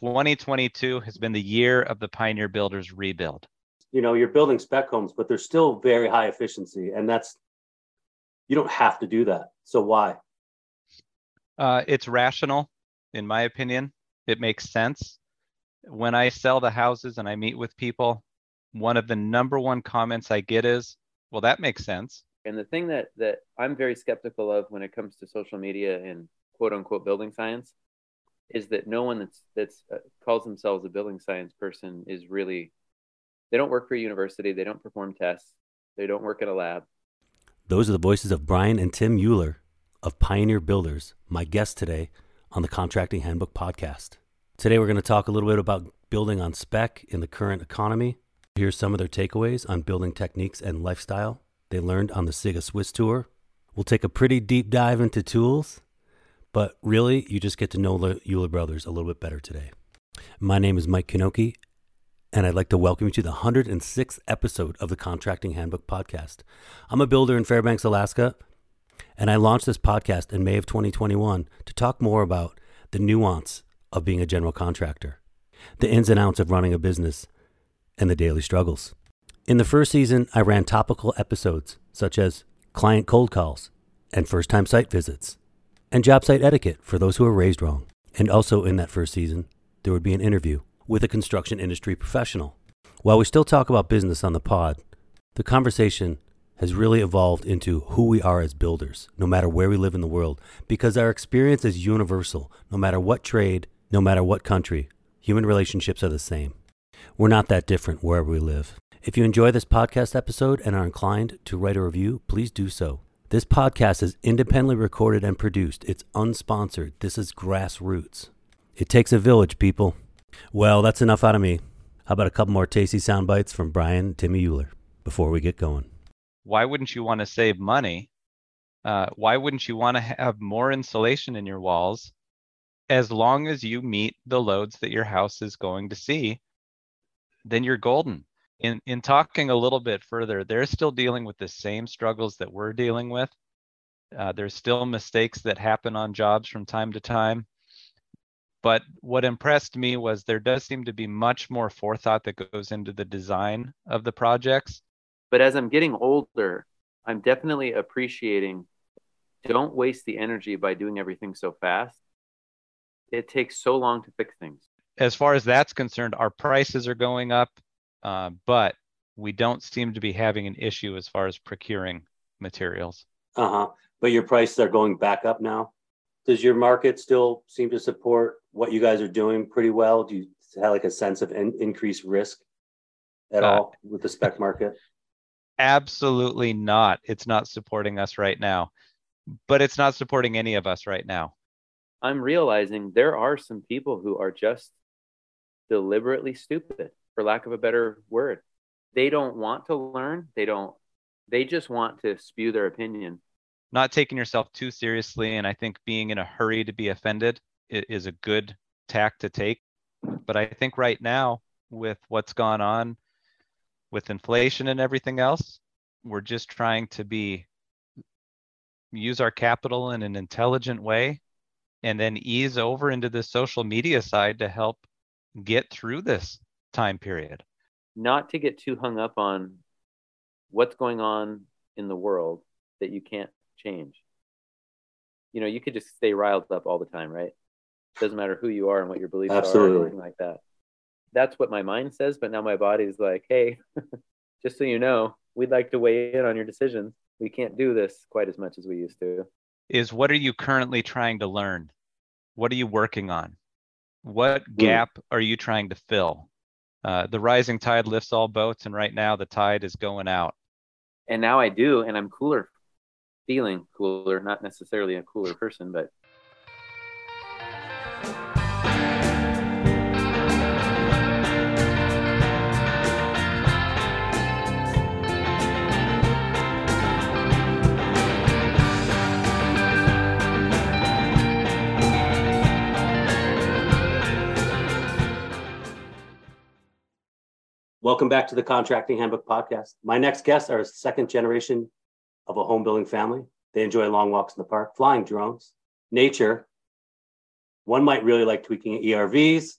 2022 has been the year of the Pioneer Builders rebuild. You know, you're building spec homes, but they're still very high efficiency, and that's you don't have to do that. So why? Uh, it's rational, in my opinion. It makes sense. When I sell the houses and I meet with people, one of the number one comments I get is, "Well, that makes sense." And the thing that that I'm very skeptical of when it comes to social media and quote unquote building science is that no one that's that's uh, calls themselves a building science person is really they don't work for a university, they don't perform tests, they don't work in a lab. Those are the voices of Bryan and Tim Uhler of Pioneer Builders, my guests today on the Contracting Handbook podcast. Today we're going to talk a little bit about building on spec in the current economy. Here's some of their takeaways on building techniques and lifestyle they learned on the SIGA Swiss tour. We'll take a pretty deep dive into tools, but really you just get to know the Uhler brothers a little bit better today. My name is Mike Knoche, and I'd like to welcome you to the 106th episode of the Contracting Handbook podcast. I'm a builder in Fairbanks, Alaska, and I launched this podcast in May of 2021 to talk more about the nuance of being a general contractor, the ins and outs of running a business, and the daily struggles. In the first season, I ran topical episodes such as client cold calls and first time site visits, and job site etiquette for those who are raised wrong. And also in that first season, there would be an interview with a construction industry professional. While we still talk about business on the pod, the conversation has really evolved into who we are as builders, no matter where we live in the world, because our experience is universal. No matter what trade, no matter what country, human relationships are the same. We're not that different wherever we live. If you enjoy this podcast episode and are inclined to write a review, please do so. This podcast is independently recorded and produced. It's unsponsored. This is grassroots. It takes a village, people. Well, that's enough out of me. How about a couple more tasty sound bites from Bryan Timmy Uhler before we get going? Why wouldn't you want to save money? Uh, why wouldn't you want to have more insulation in your walls as long as you meet the loads that your house is going to see? Then you're golden. In, in talking a little bit further, they're still dealing with the same struggles that we're dealing with. Uh, there's still mistakes that happen on jobs from time to time. But what impressed me was there does seem to be much more forethought that goes into the design of the projects. But as I'm getting older, I'm definitely appreciating don't waste the energy by doing everything so fast. It takes so long to fix things. As far as that's concerned, our prices are going up, uh, but we don't seem to be having an issue as far as procuring materials. Uh huh. But your prices are going back up now. Does your market still seem to support what you guys are doing pretty well? Do you have like a sense of in- increased risk at uh, all with the spec market? Absolutely not. It's not supporting us right now, but it's not supporting any of us right now. I'm realizing there are some people who are just deliberately stupid, for lack of a better word. They don't want to learn. They don't, they just want to spew their opinion. Not taking yourself too seriously. And I think being in a hurry to be offended is a good tack to take. But I think right now, with what's gone on with inflation and everything else, we're just trying to be use our capital in an intelligent way and then ease over into the social media side to help get through this time period. Not to get too hung up on what's going on in the world that you can't change. You know, you could just stay riled up all the time, right? Doesn't matter who you are and what your beliefs Absolutely. are or anything like that. That's what my mind says, but now my body's like, hey, just so you know, we'd like to weigh in on your decisions. We can't do this quite as much as we used to. Is what are you currently trying to learn? What are you working on? What hmm. gap are you trying to fill? Uh, the rising tide lifts all boats, and right now the tide is going out. And now I do, and I'm cooler, feeling cooler, not necessarily a cooler person, but Welcome back to the Contracting Handbook Podcast. My next guests are a second generation of a home building family. They enjoy long walks in the park, flying drones, nature. One might really like tweaking ERVs.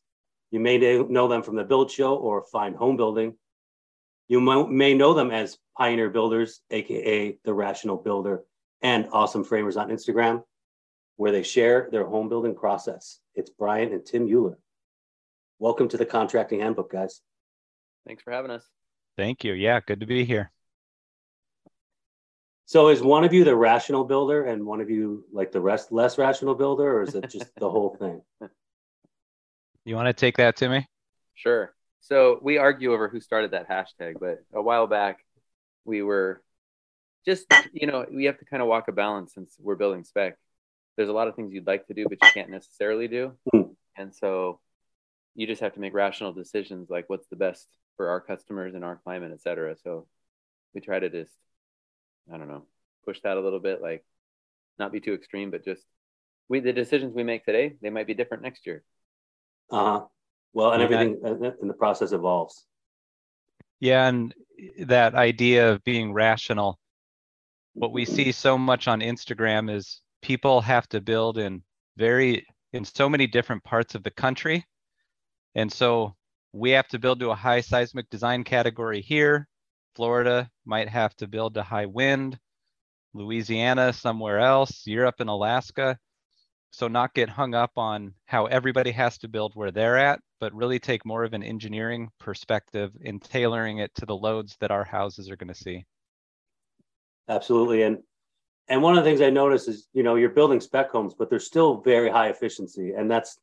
You may know them from the Build Show or Fine Home Building. You may know them as Pioneer Builders, aka The Rational Builder, and Awesome Framers on Instagram, where they share their home building process. It's Bryan and Tim Uhler. Welcome to the Contracting Handbook, guys. Thanks for having us. Thank you. Yeah, good to be here. So is one of you the rational builder and one of you like the rest less rational builder, or is it just the whole thing? You want to take that to me? Sure. So we argue over who started that hashtag, but a while back we were just, you know, we have to kind of walk a balance since we're building spec. There's a lot of things you'd like to do, but you can't necessarily do. Hmm. And so you just have to make rational decisions like what's the best for our customers and our climate, et cetera. So we try to just I don't know, push that a little bit, like not be too extreme, but just we the decisions we make today, they might be different next year. Uh huh. Well, and everything in the process evolves. Yeah, and that idea of being rational. What we see so much on Instagram is people have to build in very in so many different parts of the country. And so we have to build to a high seismic design category here. Florida might have to build to high wind, Louisiana somewhere else, Europe and Alaska. So not get hung up on how everybody has to build where they're at, but really take more of an engineering perspective in tailoring it to the loads that our houses are going to see. Absolutely. And and one of the things I notice is, you know, you're building spec homes, but they're still very high efficiency. And that's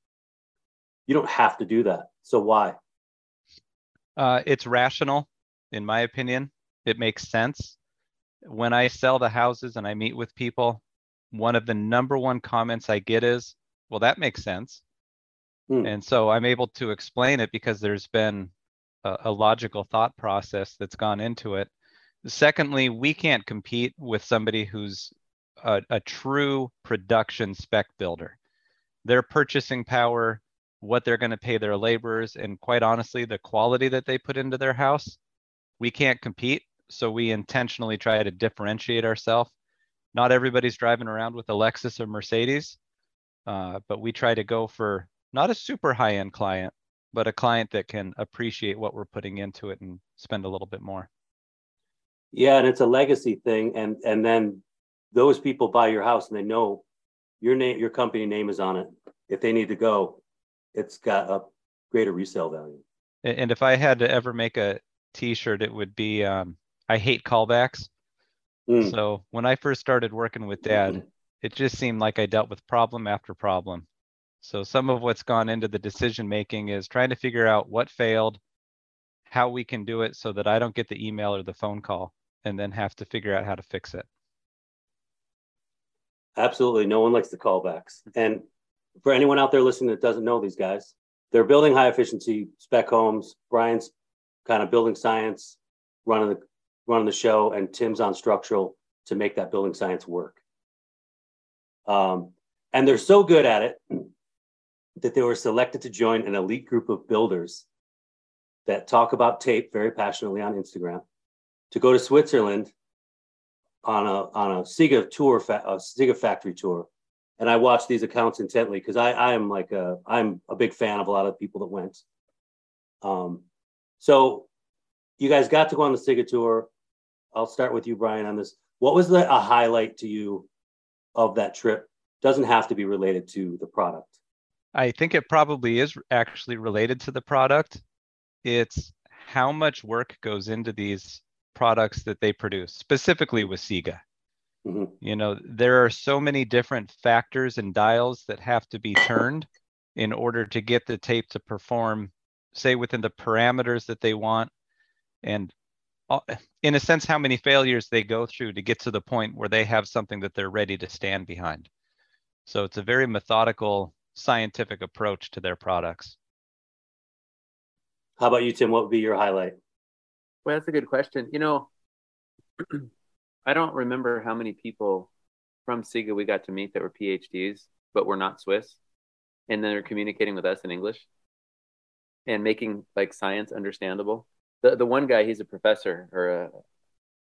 you don't have to do that. So why? Uh, it's rational in my opinion. It makes sense. When I sell the houses and I meet with people, one of the number one comments I get is, well, that makes sense. Hmm. And so I'm able to explain it because there's been a, a logical thought process that's gone into it. Secondly, we can't compete with somebody who's a, a true production spec builder. Their purchasing power, what they're going to pay their laborers, and quite honestly, the quality that they put into their house we can't compete, so we intentionally try to differentiate ourselves. Not everybody's driving around with a Lexus or Mercedes, uh, but we try to go for not a super high end client, but a client that can appreciate what we're putting into it and spend a little bit more. Yeah, and it's a legacy thing, and and then those people buy your house and they know your name, your company name is on it. If they need to go, it's got a greater resale value. And if I had to ever make a T-shirt, it would be um, "I hate callbacks." Mm. So when I first started working with Dad, mm-hmm. it just seemed like I dealt with problem after problem. So some of what's gone into the decision making is trying to figure out what failed, how we can do it so that I don't get the email or the phone call, and then have to figure out how to fix it. Absolutely, no one likes the callbacks. And for anyone out there listening that doesn't know these guys, they're building high efficiency spec homes. Bryan's kind of building science, running the running the show, and Tim's on structural to make that building science work. Um, and they're so good at it that they were selected to join an elite group of builders that talk about tape very passionately on Instagram to go to Switzerland on a on a SIGA tour, a SIGA factory tour. And I watch these accounts intently because I I am like a I'm a big fan of a lot of people that went. Um, so you guys got to go on the SIGA tour. I'll start with you, Bryan, on this. What was the, a highlight to you of that trip? Doesn't have to be related to the product. I think it probably is actually related to the product. It's how much work goes into these products that they produce, specifically with SIGA. Mm-hmm. You know, there are so many different factors and dials that have to be turned in order to get the tape to perform say within the parameters that they want. And uh, in a sense how many failures they go through to get to the point where they have something that they're ready to stand behind. So it's a very methodical scientific approach to their products. How about you tim? What would be your highlight? Well that's a good question. You know i don't remember how many people from siga we got to meet that were phds but were not swiss and then they're communicating with us in english and making like science understandable. The the one guy, he's a professor, or a, I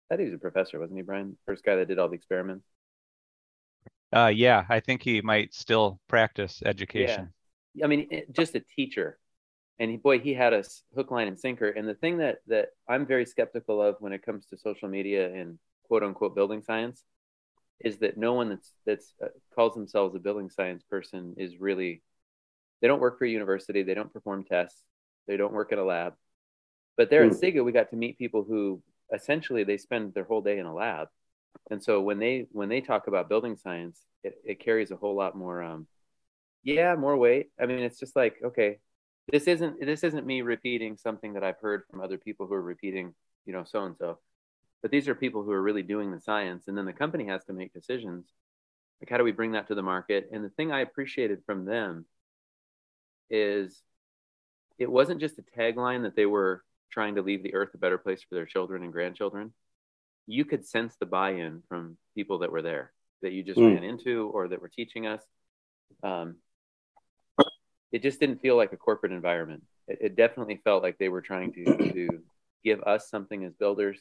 thought he was a professor, wasn't he, Bryan? First guy that did all the experiments. Uh, yeah, I think he might still practice education. Yeah. I mean, just a teacher and he, boy, he had us hook, line, and sinker. And the thing that that I'm very skeptical of when it comes to social media and quote unquote building science is that no one that's that's uh, calls themselves a building science person is really they don't work for a university, they don't perform tests, they don't work in a lab. But there mm. at SIGA, we got to meet people who essentially they spend their whole day in a lab. And so when they when they talk about building science, it, it carries a whole lot more um yeah, more weight. I mean, it's just like, okay, this isn't this isn't me repeating something that I've heard from other people who are repeating, you know, so and so. But these are people who are really doing the science, and then the company has to make decisions. Like, how do we bring that to the market? And the thing I appreciated from them is it wasn't just a tagline that they were trying to leave the earth a better place for their children and grandchildren. You could sense the buy-in from people that were there that you just mm. ran into or that were teaching us. Um, it just didn't feel like a corporate environment. It, it definitely felt like they were trying to to give us something as builders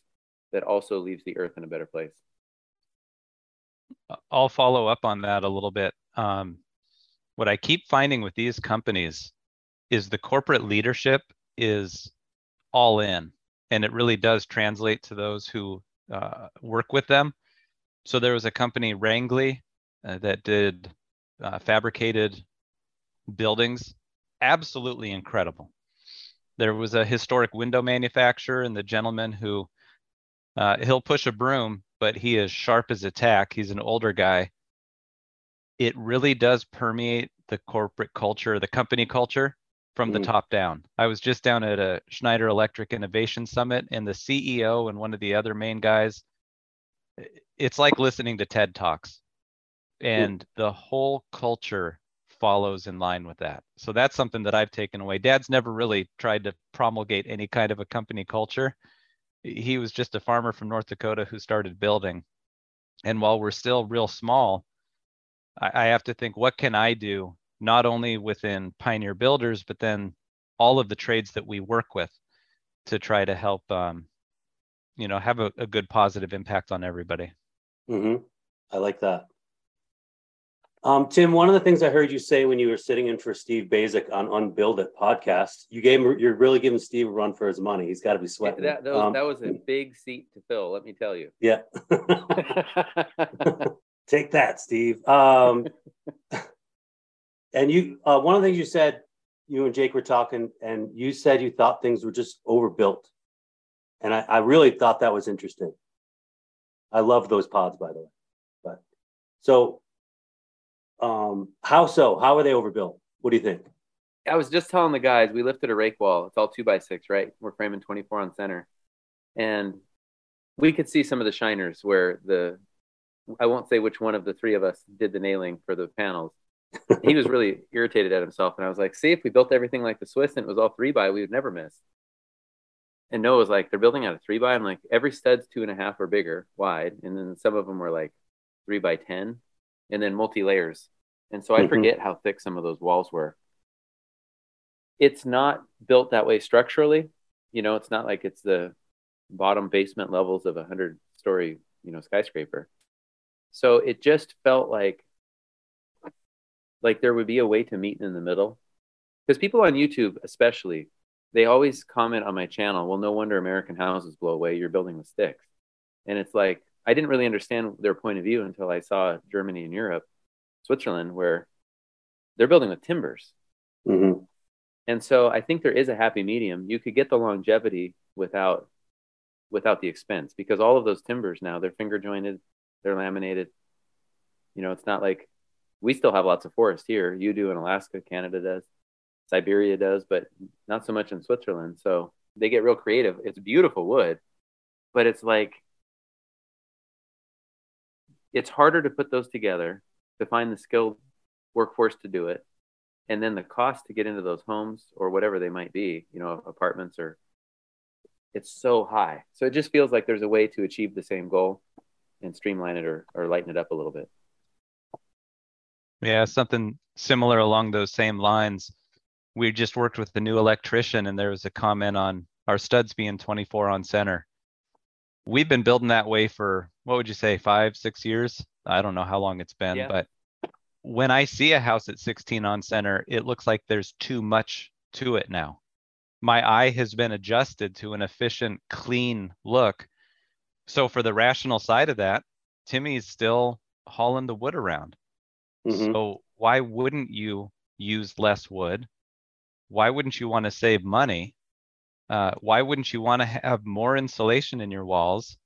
that also leaves the earth in a better place. I'll follow up on that a little bit. Um, what I keep finding with these companies is the corporate leadership is all in, and it really does translate to those who uh, work with them. So there was a company, Renggli, uh, that did uh, fabricated buildings, absolutely incredible. There was a historic window manufacturer, and the gentleman who uh, he'll push a broom, but he is sharp as a tack. He's an older guy. It really does permeate the corporate culture, the company culture from the mm. top down. I was just down at a Schneider Electric Innovation Summit, and the CEO and one of the other main guys, it's like listening to TED Talks. And the whole culture follows in line with that. So that's something that I've taken away. Dad's never really tried to promulgate any kind of a company culture he was just a farmer from North Dakota who started building. And while we're still real small, I, I have to think, what can I do, not only within Pioneer Builders, but then all of the trades that we work with to try to help, um, you know, have a, a, good positive impact on everybody. Mm-hmm. I like that. Um, Tim, one of the things I heard you say when you were sitting in for Steve Baczek on Unbuild It podcast, you gave him, you're really giving Steve a run for his money. He's got to be sweating. that, that, was, um, that was a big seat to fill, let me tell you. Yeah. Take that, Steve. Um, and you, uh, one of the things you said, you and Jake were talking, and you said you thought things were just overbuilt. And I, I really thought that was interesting. I love those pods, by the way. But so um, how so? How are they overbuilt? What do you think? I was just telling the guys we lifted a rake wall. It's all two by six, right? We're framing 24 on center, and we could see some of the shiners where the I won't say which one of the three of us did the nailing for the panels. he was really irritated at himself, and I was like, "See, if we built everything like the Swiss and it was all three by, we would never miss." And Noah was like, "They're building out a three by." I'm like, "Every stud's two and a half or bigger wide, and then some of them were like three by ten and then multi layers. And so I mm-hmm. forget how thick some of those walls were. It's not built that way structurally. You know, it's not like it's the bottom basement levels of a hundred story, you know, skyscraper. So it just felt like like there would be a way to meet in the middle. Because people on YouTube, especially, they always comment on my channel, well, no wonder American houses blow away. You're building with sticks. And it's like, I didn't really understand their point of view until I saw Germany and Europe, Switzerland, where they're building with timbers. Mm-hmm. And so I think there is a happy medium. You could get the longevity without without the expense because all of those timbers now they're finger jointed, they're laminated. You know, it's not like we still have lots of forest here. You do in Alaska, Canada does, Siberia does, but not so much in Switzerland. So they get real creative. It's beautiful wood, but it's like it's harder to put those together to find the skilled workforce to do it and then the cost to get into those homes or whatever they might be you know apartments or it's so high. So it just feels like there's a way to achieve the same goal and streamline it or, or lighten it up a little bit. Yeah something similar along those same lines. We just worked with the new electrician and there was a comment on our studs being 24 on center. We've been building that way for what would you say five six years i don't know how long it's been yeah. but when i see a house at 16 on center it looks like there's too much to it now my eye has been adjusted to an efficient, clean look. So for the rational side of that, Timmy's still hauling the wood around. Mhm. So why wouldn't you use less wood? Why wouldn't you want to save money? Uh, why wouldn't you want to have more insulation in your walls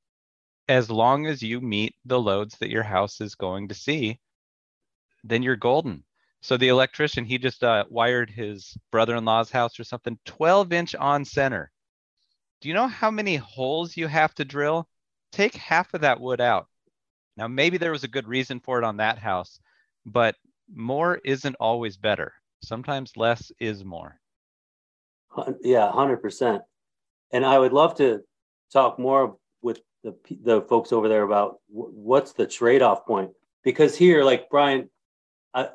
as long as you meet the loads that your house is going to see? Then you're golden. So the electrician, he just uh, wired his brother-in-law's house or something, 12 inch on center. Do you know how many holes you have to drill? Take half of that wood out. Now, maybe there was a good reason for it on that house, but more isn't always better. Sometimes less is more. Yeah, hundred percent. And I would love to talk more the the folks over there about wh- what's the trade off point? Because here, like Brian, I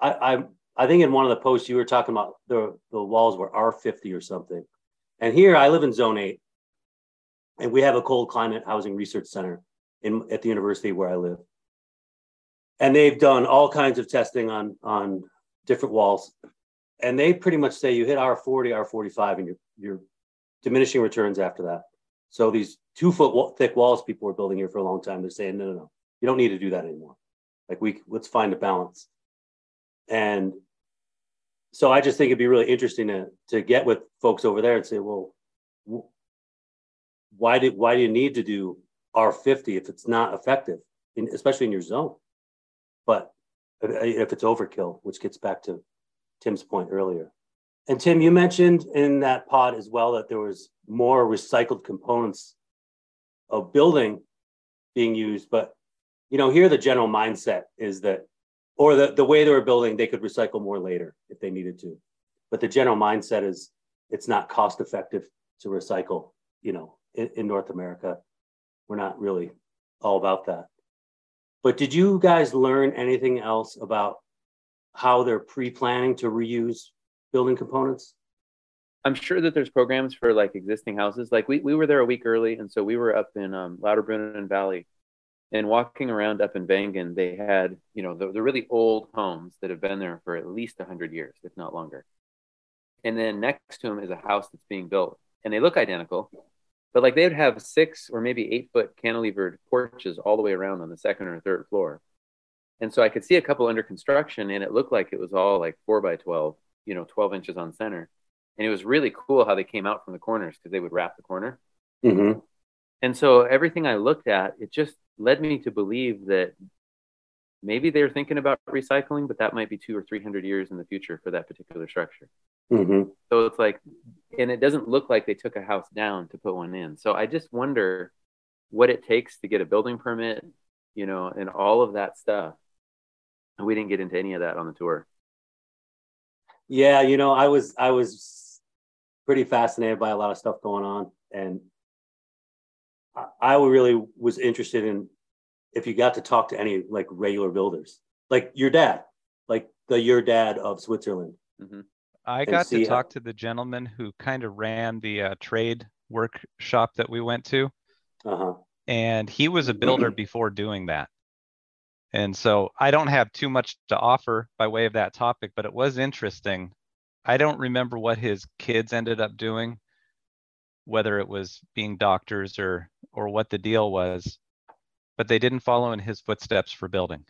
I I I think in one of the posts you were talking about the the walls were R fifty or something, and here I live in Zone Eight, and we have a cold climate housing research center in at the university where I live, and they've done all kinds of testing on on different walls. And they pretty much say you hit R40, R45, and you're you're diminishing returns after that. So these two foot thick walls people were building here for a long time, they're saying no, no, no, you don't need to do that anymore. Like we let's find a balance. And so I just think it'd be really interesting to to get with folks over there and say, well, wh- why did why do you need to do R50 if it's not effective, in, especially in your zone? But uh, if it's overkill, which gets back to Tim's point earlier. And Tim, you mentioned in that pod as well that there was more recycled components of building being used, but you know, here the general mindset is that, or the, the way they were building, they could recycle more later if they needed to. But the general mindset is it's not cost effective to recycle, you know, in, in North America. We're not really all about that. But did you guys learn anything else about how they're pre-planning to reuse building components? I'm sure that there's programs for like existing houses. Like we, we were there a week early, and so we were up in um, Lauterbrunnen Valley, and walking around up in Wengen, they had you know the, the really old homes that have been there for at least hundred years, if not longer. And then next to them is a house that's being built, and they look identical, but like they would have six or maybe eight foot cantilevered porches all the way around on the second or third floor. And so I could see a couple under construction, and it looked like it was all like four by twelve, you know, twelve inches on center and it was really cool how they came out from the corners because they would wrap the corner. Mm-hmm. And so everything I looked at, it just led me to believe that maybe they're thinking about recycling, but that might be two or three hundred years in the future for that particular structure. Mm-hmm. So it's like, and it doesn't look like they took a house down to put one in. So I just wonder what it takes to get a building permit, you know, and all of that stuff. And we didn't get into any of that on the tour. Yeah, you know, I was I was pretty fascinated by a lot of stuff going on, and I, I really was interested in if you got to talk to any like regular builders, like your dad, like the your dad of Switzerland. hmm I got to how- talk to the gentleman who kind of ran the uh, trade workshop that we went to, Uh huh. and he was a builder before doing that. And so I don't have too much to offer by way of that topic, but it was interesting. I don't remember what his kids ended up doing, whether it was being doctors or or what the deal was, but they didn't follow in his footsteps for building.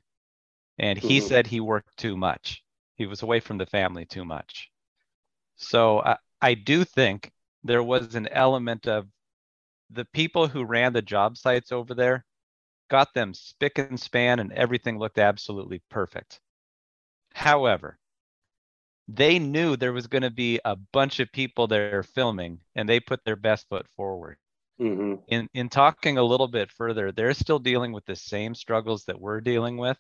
And he Mhm. said he worked too much. He was away from the family too much. So I, I do think there was an element of the people who ran the job sites over there got them spick and span and everything looked absolutely perfect. However, they knew there was going to be a bunch of people there filming and they put their best foot forward. Mm-hmm. In in talking a little bit further, they're still dealing with the same struggles that we're dealing with.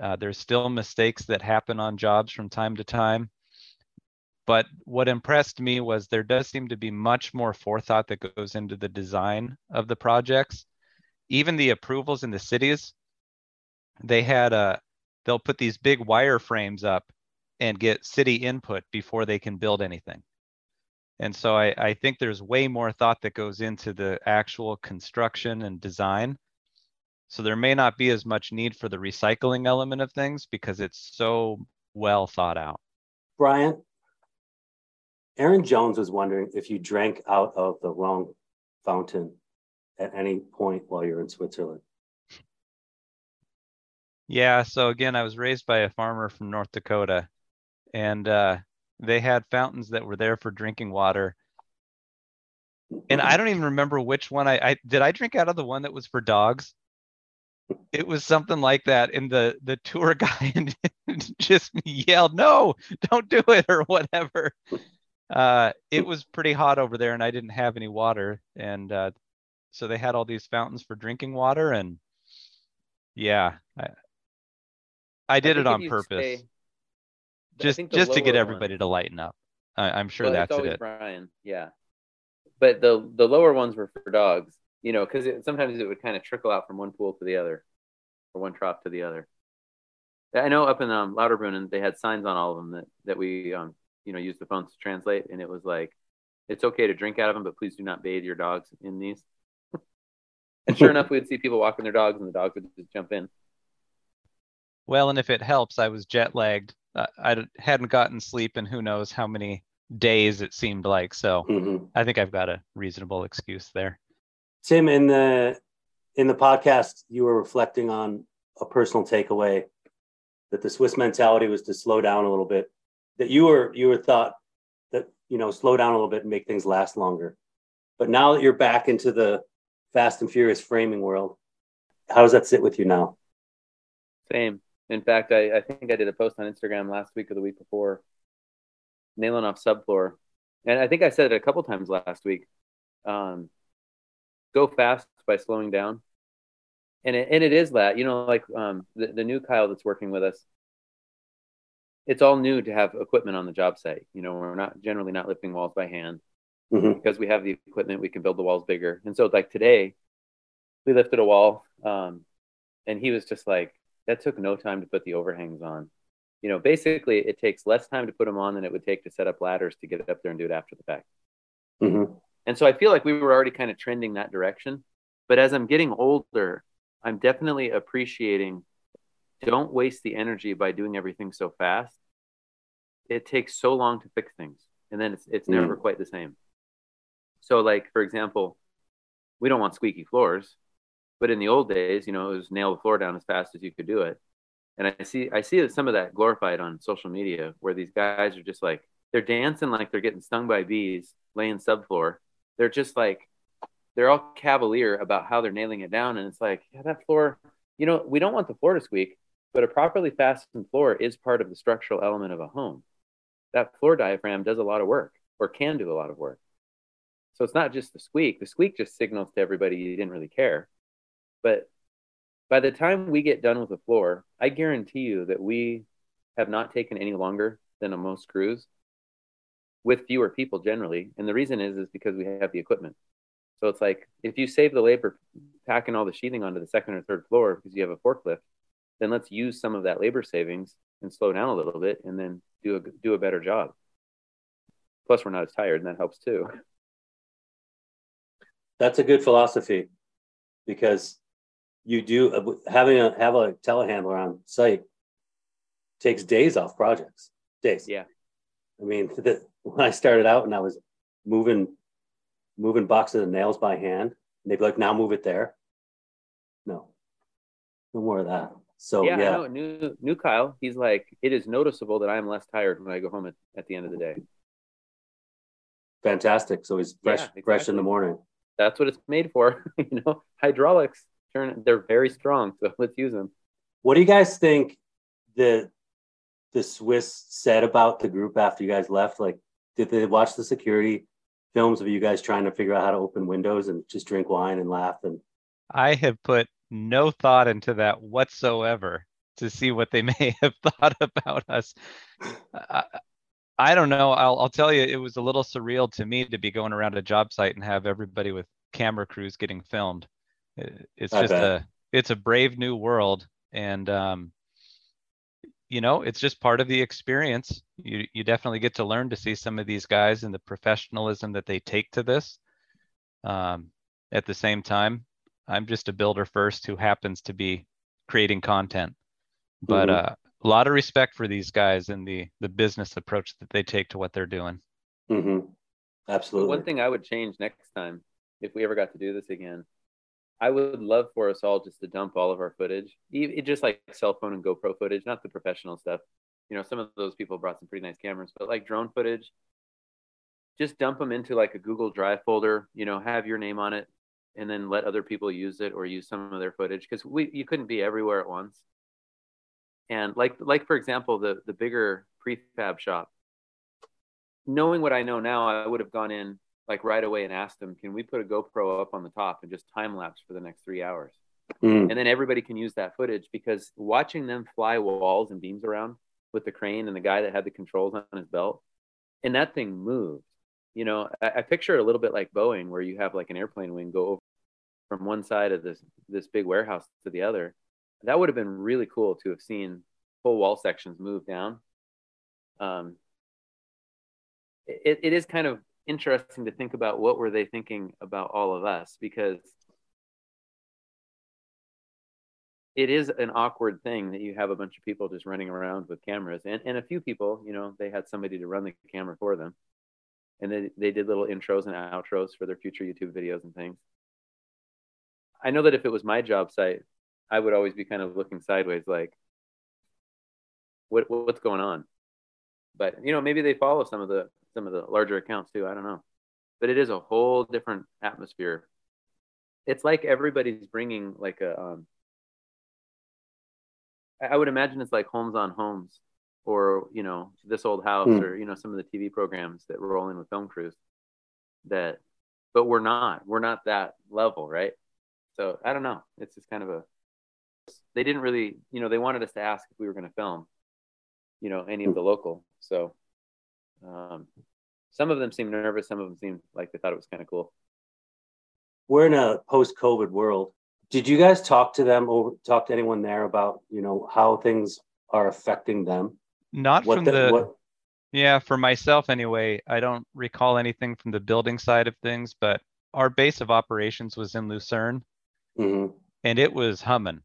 Uh, there's still mistakes that happen on jobs from time to time. But what impressed me was there does seem to be much more forethought that goes into the design of the projects. Even the approvals in the cities, they had a, they'll put these big wire frames up and get city input before they can build anything. And so I, I think there's way more thought that goes into the actual construction and design. So there may not be as much need for the recycling element of things because it's so well thought out. Bryan, Aaron Jones was wondering if you drank out of the wrong fountain at any point while you're in Switzerland. Yeah. So again, I was raised by a farmer from North Dakota, and uh, they had fountains that were there for drinking water. And I don't even remember which one I, I did. I drink out of the one that was for dogs. It was something like that, and the the tour guide just yelled, "No, don't do it," or whatever. Uh, it was pretty hot over there, and I didn't have any water, and uh, so they had all these fountains for drinking water, and yeah, I, I did I it on purpose, stay- just just to get everybody ones- to lighten up. I, I'm sure Well, that's always it. Bryan, yeah. But the the lower ones were for dogs, you know, because sometimes it would kind of trickle out from one pool to the other, or one trough to the other. I know up in um, Lauterbrunnen they had signs on all of them that that we um you know use the phones to translate, and it was like, it's okay to drink out of them, but please do not bathe your dogs in these. And sure enough, we'd see people walking their dogs, and the dogs would just jump in. Well, and if it helps, I was jet lagged. Uh, I d- hadn't gotten sleep in who knows how many days it seemed like. So Mhm. I think I've got a reasonable excuse there. Tim, in the in the podcast, you were reflecting on a personal takeaway that the Swiss mentality was to slow down a little bit. That you were you were thought that you know slow down a little bit and make things last longer. But now that you're back into the Fast and Furious framing world, how does that sit with you now? Same. In fact, I, I think I did a post on Instagram last week or the week before, nailing off subfloor. And I think I said it a couple times last week. Um, go fast by slowing down. And it, and it is that, you know, like um, the, the new Kyle that's working with us, it's all new to have equipment on the job site. You know, we're not generally not lifting walls by hand Mhm. because we have the equipment, we can build the walls bigger. And so, like today, we lifted a wall, um, and he was just like, "That took no time to put the overhangs on." You know, basically, it takes less time to put them on than it would take to set up ladders to get up there and do it after the fact. Mhm. And so, I feel like we were already kind of trending that direction. But as I'm getting older, I'm definitely appreciating. Don't waste the energy by doing everything so fast. It takes so long to fix things, and then it's it's Mm. never quite the same. So, like for example, we don't want squeaky floors, but in the old days, you know, it was nail the floor down as fast as you could do it. And I see I see some of that glorified on social media where these guys are just like they're dancing like they're getting stung by bees, laying subfloor. They're just like they're all cavalier about how they're nailing it down, and it's like, yeah, that floor. You know, we don't want the floor to squeak, but a properly fastened floor is part of the structural element of a home. That floor diaphragm does a lot of work, or can do a lot of work. So it's not just the squeak. The squeak just signals to everybody you didn't really care. But by the time we get done with the floor, I guarantee you that we have not taken any longer than a most crews with fewer people generally. And the reason is is because we have the equipment. So it's like if you save the labor packing all the sheathing onto the second or third floor because you have a forklift, then let's use some of that labor savings and slow down a little bit and then do a do a better job. Plus we're not as tired and that helps too. That's a good philosophy because you do having a have a telehandler on site takes days off projects. Days. Yeah. I mean, the, when I started out and I was moving moving boxes of nails by hand, and they'd be like, "Now move it there." No, no more of that. So yeah, yeah, I know. New new Kyle, he's like, it is noticeable that I'm less tired when I go home at, at the end of the day. fantastic. So he's fresh, Yeah, fresh in the morning. That's what it's made for. you know, hydraulics turn they're very strong, so let's use them. What do you guys think the the Swiss said about the group after you guys left? Like, did they watch the security films of you guys trying to figure out how to open windows and just drink wine and laugh? And I have put no thought into that whatsoever to see what they may have thought about us. I, I don't know. I'll, I'll tell you, it was a little surreal to me to be going around a job site and have everybody with camera crews getting filmed. It's I just bet. a, it's a brave new world, and um, you know, it's just part of the experience. You you definitely get to learn to see some of these guys and the professionalism that they take to this. Um, at the same time, I'm just a builder first who happens to be creating content. But Mhm. uh, a lot of respect for these guys and the the business approach that they take to what they're doing. Mm-hmm. Absolutely. One thing I would change next time, if we ever got to do this again, I would love for us all just to dump all of our footage, it just like cell phone and GoPro footage, not the professional stuff. You know, some of those people brought some pretty nice cameras, but like drone footage, just dump them into like a Google Drive folder. You know, have your name on it, and then let other people use it or use some of their footage because we you couldn't be everywhere at once. And like like for example, the the bigger prefab shop. Knowing what I know now, I would have gone in like right away and asked them, can we put a GoPro up on the top and just time lapse for the next three hours? Mm. And then everybody can use that footage because watching them fly walls and beams around with the crane and the guy that had the controls on his belt, and that thing moved. You know, I, I picture it a little bit like Boeing, where you have like an airplane wing go over from one side of this this big warehouse to the other. That would have been really cool to have seen full wall sections move down. Um, it, it is kind of interesting to think about what were they thinking about all of us because it is an awkward thing that you have a bunch of people just running around with cameras and, and a few people you know they had somebody to run the camera for them and they, they did little intros and outros for their future youtube videos and things i know that if it was my job site i would always be kind of looking sideways like what what's going on but you know maybe they follow some of the some of the larger accounts too. I don't know, but it is a whole different atmosphere. It's like everybody's bringing like a. Um, I would imagine it's like Holmes on Homes, or you know, This Old House, mm. or you know, some of the TV programs that roll in with film crews. That, but we're not. We're not that level, right? So I don't know. It's just kind of a. They didn't really, you know, they wanted us to ask if we were going to film, you know, any of the local. So um, some of them seemed nervous. Some of them seemed like they thought it was kind of cool. We're in a post-COVID world. Did you guys talk to them or talk to anyone there about you know how things are affecting them? Not what from the, the what... yeah, for myself anyway. I don't recall anything from the building side of things, but our base of operations was in Lucerne, mm-hmm. and it was humming.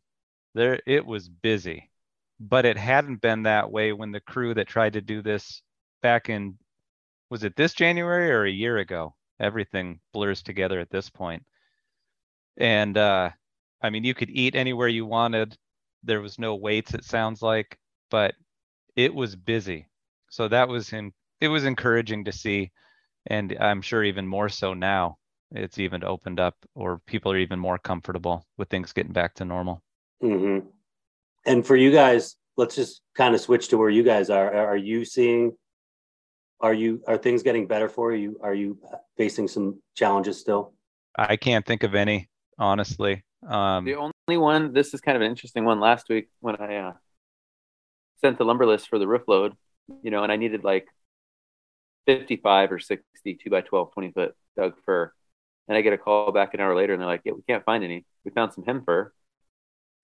There, it was busy, but it hadn't been that way when the crew that tried to do this back in was it this January or a year ago? Everything blurs together at this. And uh, I mean, you could eat anywhere you wanted. There was no waits, it sounds like, but it was busy. So that was in, it was encouraging to see. And I'm sure even more so now. It's even opened up, or people are even more comfortable with things getting back to normal. Mm-hmm. And for you guys, let's just kind of switch to where you guys are. Are you seeing are you are things getting better for you? Are you facing some challenges still? I can't think of any, honestly. Um, the only one. This is kind of an interesting one. Last week when I uh, sent the lumber list for the roof load, you know, and I needed like 55 or 60 two by 12, 20 foot Doug fir. And I get a call back an hour later and they're like, yeah, we can't find any. We found some hem fir.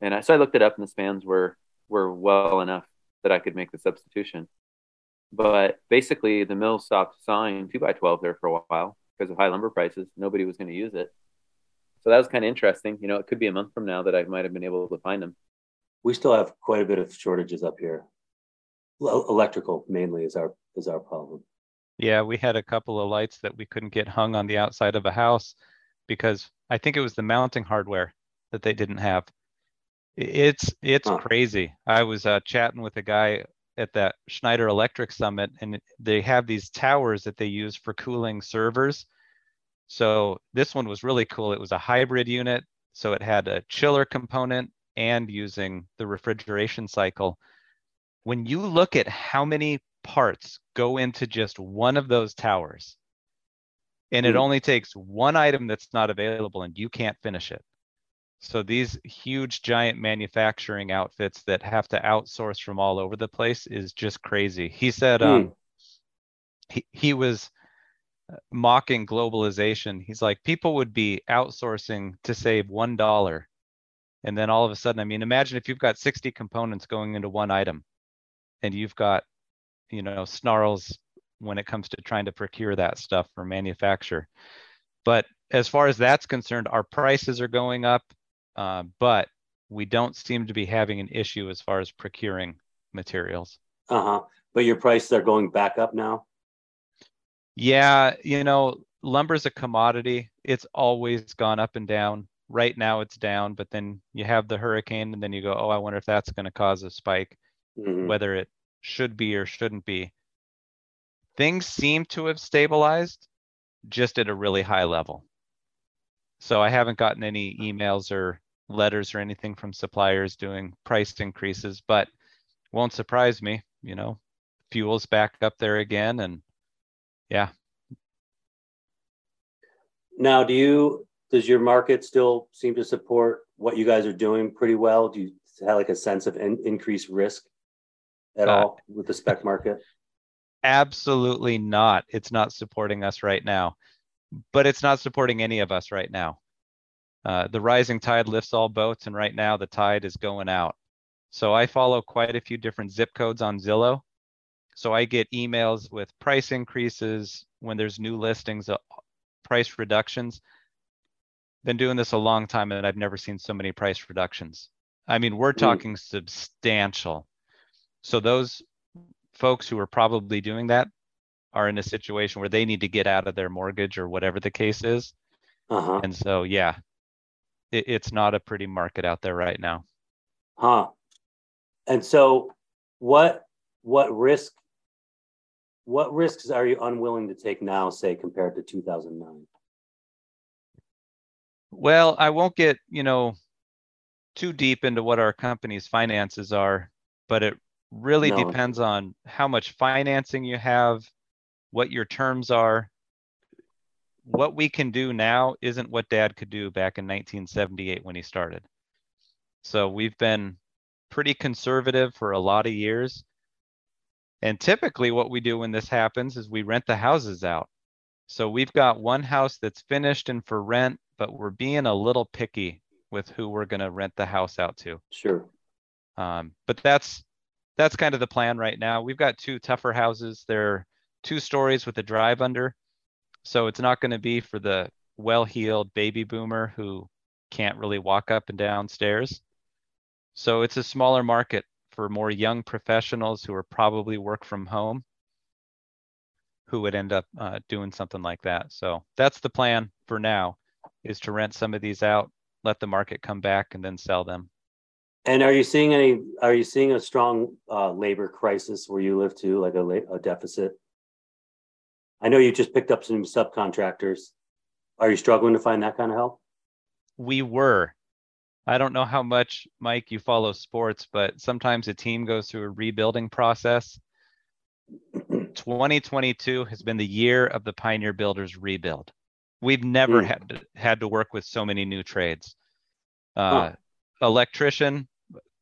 And I, so I looked it up and the spans were, were well enough that I could make the substitution. But basically, the mill stopped sawing two by twelve there for a while because of high lumber prices. Nobody was going to use it. So that was kind of interesting. You know, it could be a month from now that I might have been able to find them. We still have quite a bit of shortages up here. Electrical mainly is our is our problem. Yeah, we had a couple of lights that we couldn't get hung on the outside of a house because I think it was the mounting hardware that they didn't have. It's it's huh. crazy. I was uh, chatting with a guy at that Schneider Electric Summit, and they have these towers that they use for cooling servers. So this one was really cool. It was a hybrid unit, so it had a chiller component and using the refrigeration cycle. When you look at how many parts go into just one of those towers, and it hmm. only takes one item that's not available and you can't finish it. So these huge giant manufacturing outfits that have to outsource from all over the place is just crazy. He said um, hmm. he, he was uh, mocking globalization. He's like, people would be outsourcing to save one dollar. And then all of a sudden, I mean, imagine if you've got 60 components going into one item and you've got, you know, snarls when it comes to trying to procure that stuff for manufacture. But as far as that's concerned, our prices are going up uh, but we don't seem to be having an issue as far as procuring materials. Uh huh. But your prices are going back up now. Yeah, you know, lumber's a commodity. It's always gone up and down. Right now it's down, but then you have the hurricane and then you go, "Oh, I wonder if that's going to cause a spike." Mhm. whether it should be or shouldn't be. Things seem to have stabilized just at a really high level. So I haven't gotten any emails or letters or anything from suppliers doing price increases, but won't surprise me, you know, fuel's back up there again and yeah, Now, do you, does your market still seem to support what you guys are doing pretty well? Do you have like a sense of in- increased risk at Uh, all with the spec market? absolutely not. It's not supporting us right now, but it's not supporting any of us right now. Uh, the rising tide lifts all boats, and right now the tide is going out. So I follow quite a few different zip codes on Zillow. So I get emails with price increases when there's new listings, uh, price reductions. Been doing this a long time, and I've never seen so many price reductions. I mean, we're talking substantial. So those folks who are probably doing that are in a situation where they need to get out of their mortgage or whatever the case is. Uh-huh. And so, yeah, it, it's not a pretty market out there right now. Huh. And so what what risk what risks are you unwilling to take now, say, compared to 2009? Well, I won't get, you know, too deep into what our company's finances are, but it really No. depends on how much financing you have, what your terms are. What we can do now isn't what dad could do back in 1978 when he started. So we've been pretty conservative for a lot of years. And typically, what we do when this happens is we rent the houses out. So we've got one house that's finished and for rent, but we're being a little picky with who we're going to rent the house out to. Sure. Um, but that's that's kind of the plan right now. We've got two tougher houses. They're two stories with a drive under, so it's not going to be for the well-heeled baby boomer who can't really walk up and down stairs. So it's a smaller market for more young professionals who are probably work from home who would end up uh, doing something like that. So that's the plan for now is to rent some of these out, let the market come back and then sell them. And are you seeing any are you seeing a strong uh, labor crisis where you live too, like a, a deficit? I know you just picked up some subcontractors. Are you struggling to find that kind of help? we were. I don't know how much, Mike, you follow sports, but sometimes a team goes through a rebuilding process. 2022 has been the year of the Pioneer Builders rebuild. We've never Hmm. had to, had to work with so many new trades. Uh, Huh. Electrician,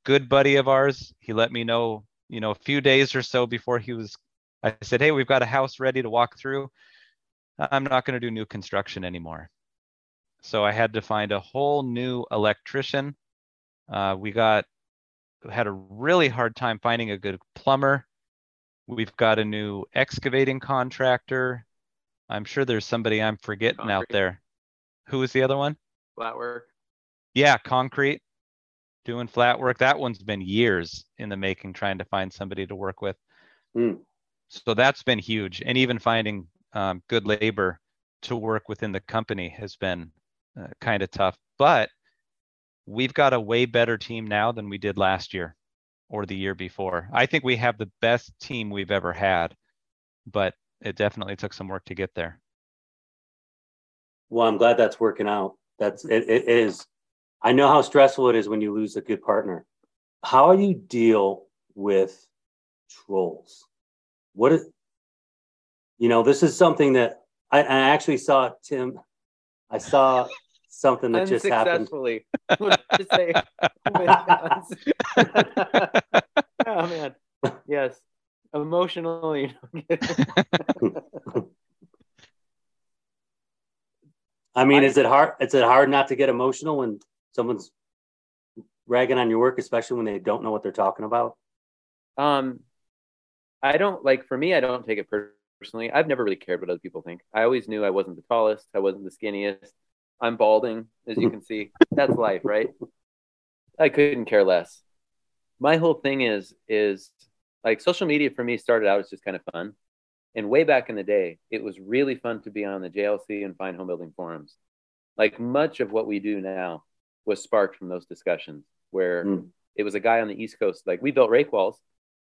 good buddy of ours, he let me know, you know, a few days or so before he was. I said, "Hey, we've got a house ready to walk through. I'm not going to do new construction anymore." So I had to find a whole new electrician. Uh, we got had a really hard time finding a good plumber. We've got a new excavating contractor. I'm sure there's somebody I'm forgetting out there. Who was the other one? Flat work. Yeah, concrete. Doing flat work. That one's been years in the making trying to find somebody to work with. Hmm. So that's been huge. And even finding um, good labor to work within the company has been uh, kind of tough. But we've got a way better team now than we did last year or the year before. I think we have the best team we've ever had, but it definitely took some work to get there. Well, I'm glad that's working out. That's it, it is. I know how stressful it is when you lose a good partner. How do you deal with trolls? What is, you know, this is something that I, I actually saw Tim. I saw something that just happened. Just say- oh man. Yes. Emotionally. I mean, is it hard? Is it hard not to get emotional when someone's ragging on your work, especially when they don't know what they're talking about? um I don't like for me, I don't take it personally. I've never really cared what other people think. I always knew I wasn't the tallest, I wasn't the skinniest. I'm balding, as you can see. That's life, right? I couldn't care less. My whole thing is is like social media for me started out as just kind of fun. And way back in the day, it was really fun to be on the JLC and Fine Homebuilding forums. Like much of what we do now was sparked from those discussions where mm. it was a guy on the East Coast, like we built rake walls.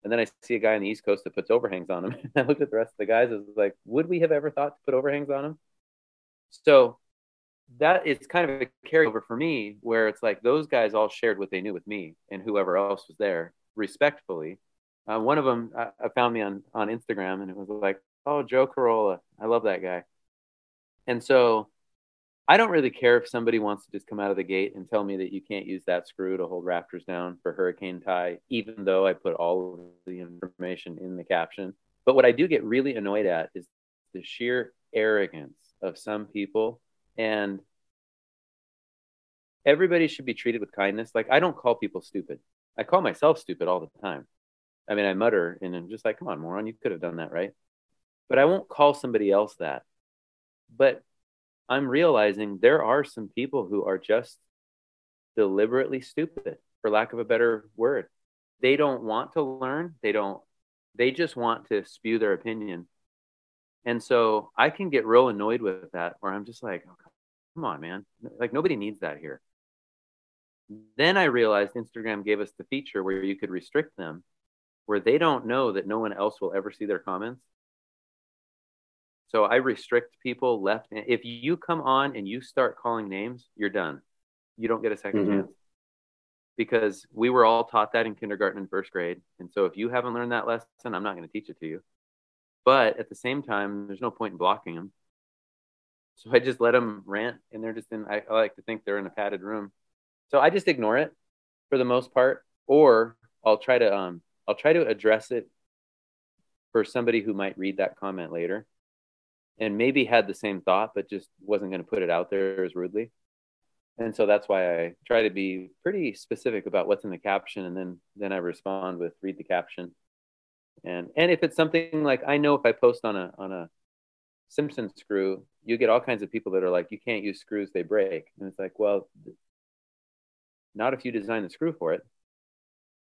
And then I see a guy on the East Coast that puts overhangs on them. I looked at the rest of the guys. I was like, would we have ever thought to put overhangs on them? So that is kind of a carryover for me where it's like those guys all shared what they knew with me and whoever else was there respectfully. Uh, one of them uh, found me on, on Instagram and it was like, oh, Joe Carolla. I love that guy. And so I don't really care if somebody wants to just come out of the gate and tell me that you can't use that screw to hold rafters down for hurricane tie, even though I put all of the information in the caption. But what I do get really annoyed at is the sheer arrogance of some people and everybody should be treated with kindness. Like i don't call people stupid. I call myself stupid all the time. I mean i mutter and i'm just like come on moron you could have done that right? But i won't call somebody else that. But i'm realizing there are some people who are just deliberately stupid for lack of a better word they don't want to learn they don't they just want to spew their opinion and so I can get real annoyed with that, where I'm just like, oh, come on, man. Like, nobody needs that here. Then I realized Instagram gave us the feature where you could restrict them, where they don't know that no one else will ever see their comments. So I restrict people left. If you come on and you start calling names, you're done. You don't get a 2nd mm-hmm. chance because we were all taught that in kindergarten and first grade. And so if you haven't learned that lesson, I'm not going to teach it to you. But at the same time, there's no point in blocking them. So I just let them rant, and they're just in. I, I like to think they're in a padded room, so I just ignore it for the most part, or I'll try to um I'll try to address it for somebody who might read that comment later, and maybe had the same thought, but just wasn't going to put it out there as rudely. And so that's why I try to be pretty specific about what's in the caption, and then then I respond with read the caption and and if it's something like I know if I post on a on a Simpson screw, you get all kinds of people that are like, you can't use screws, they break. And it's like, well, not if you design the screw for it.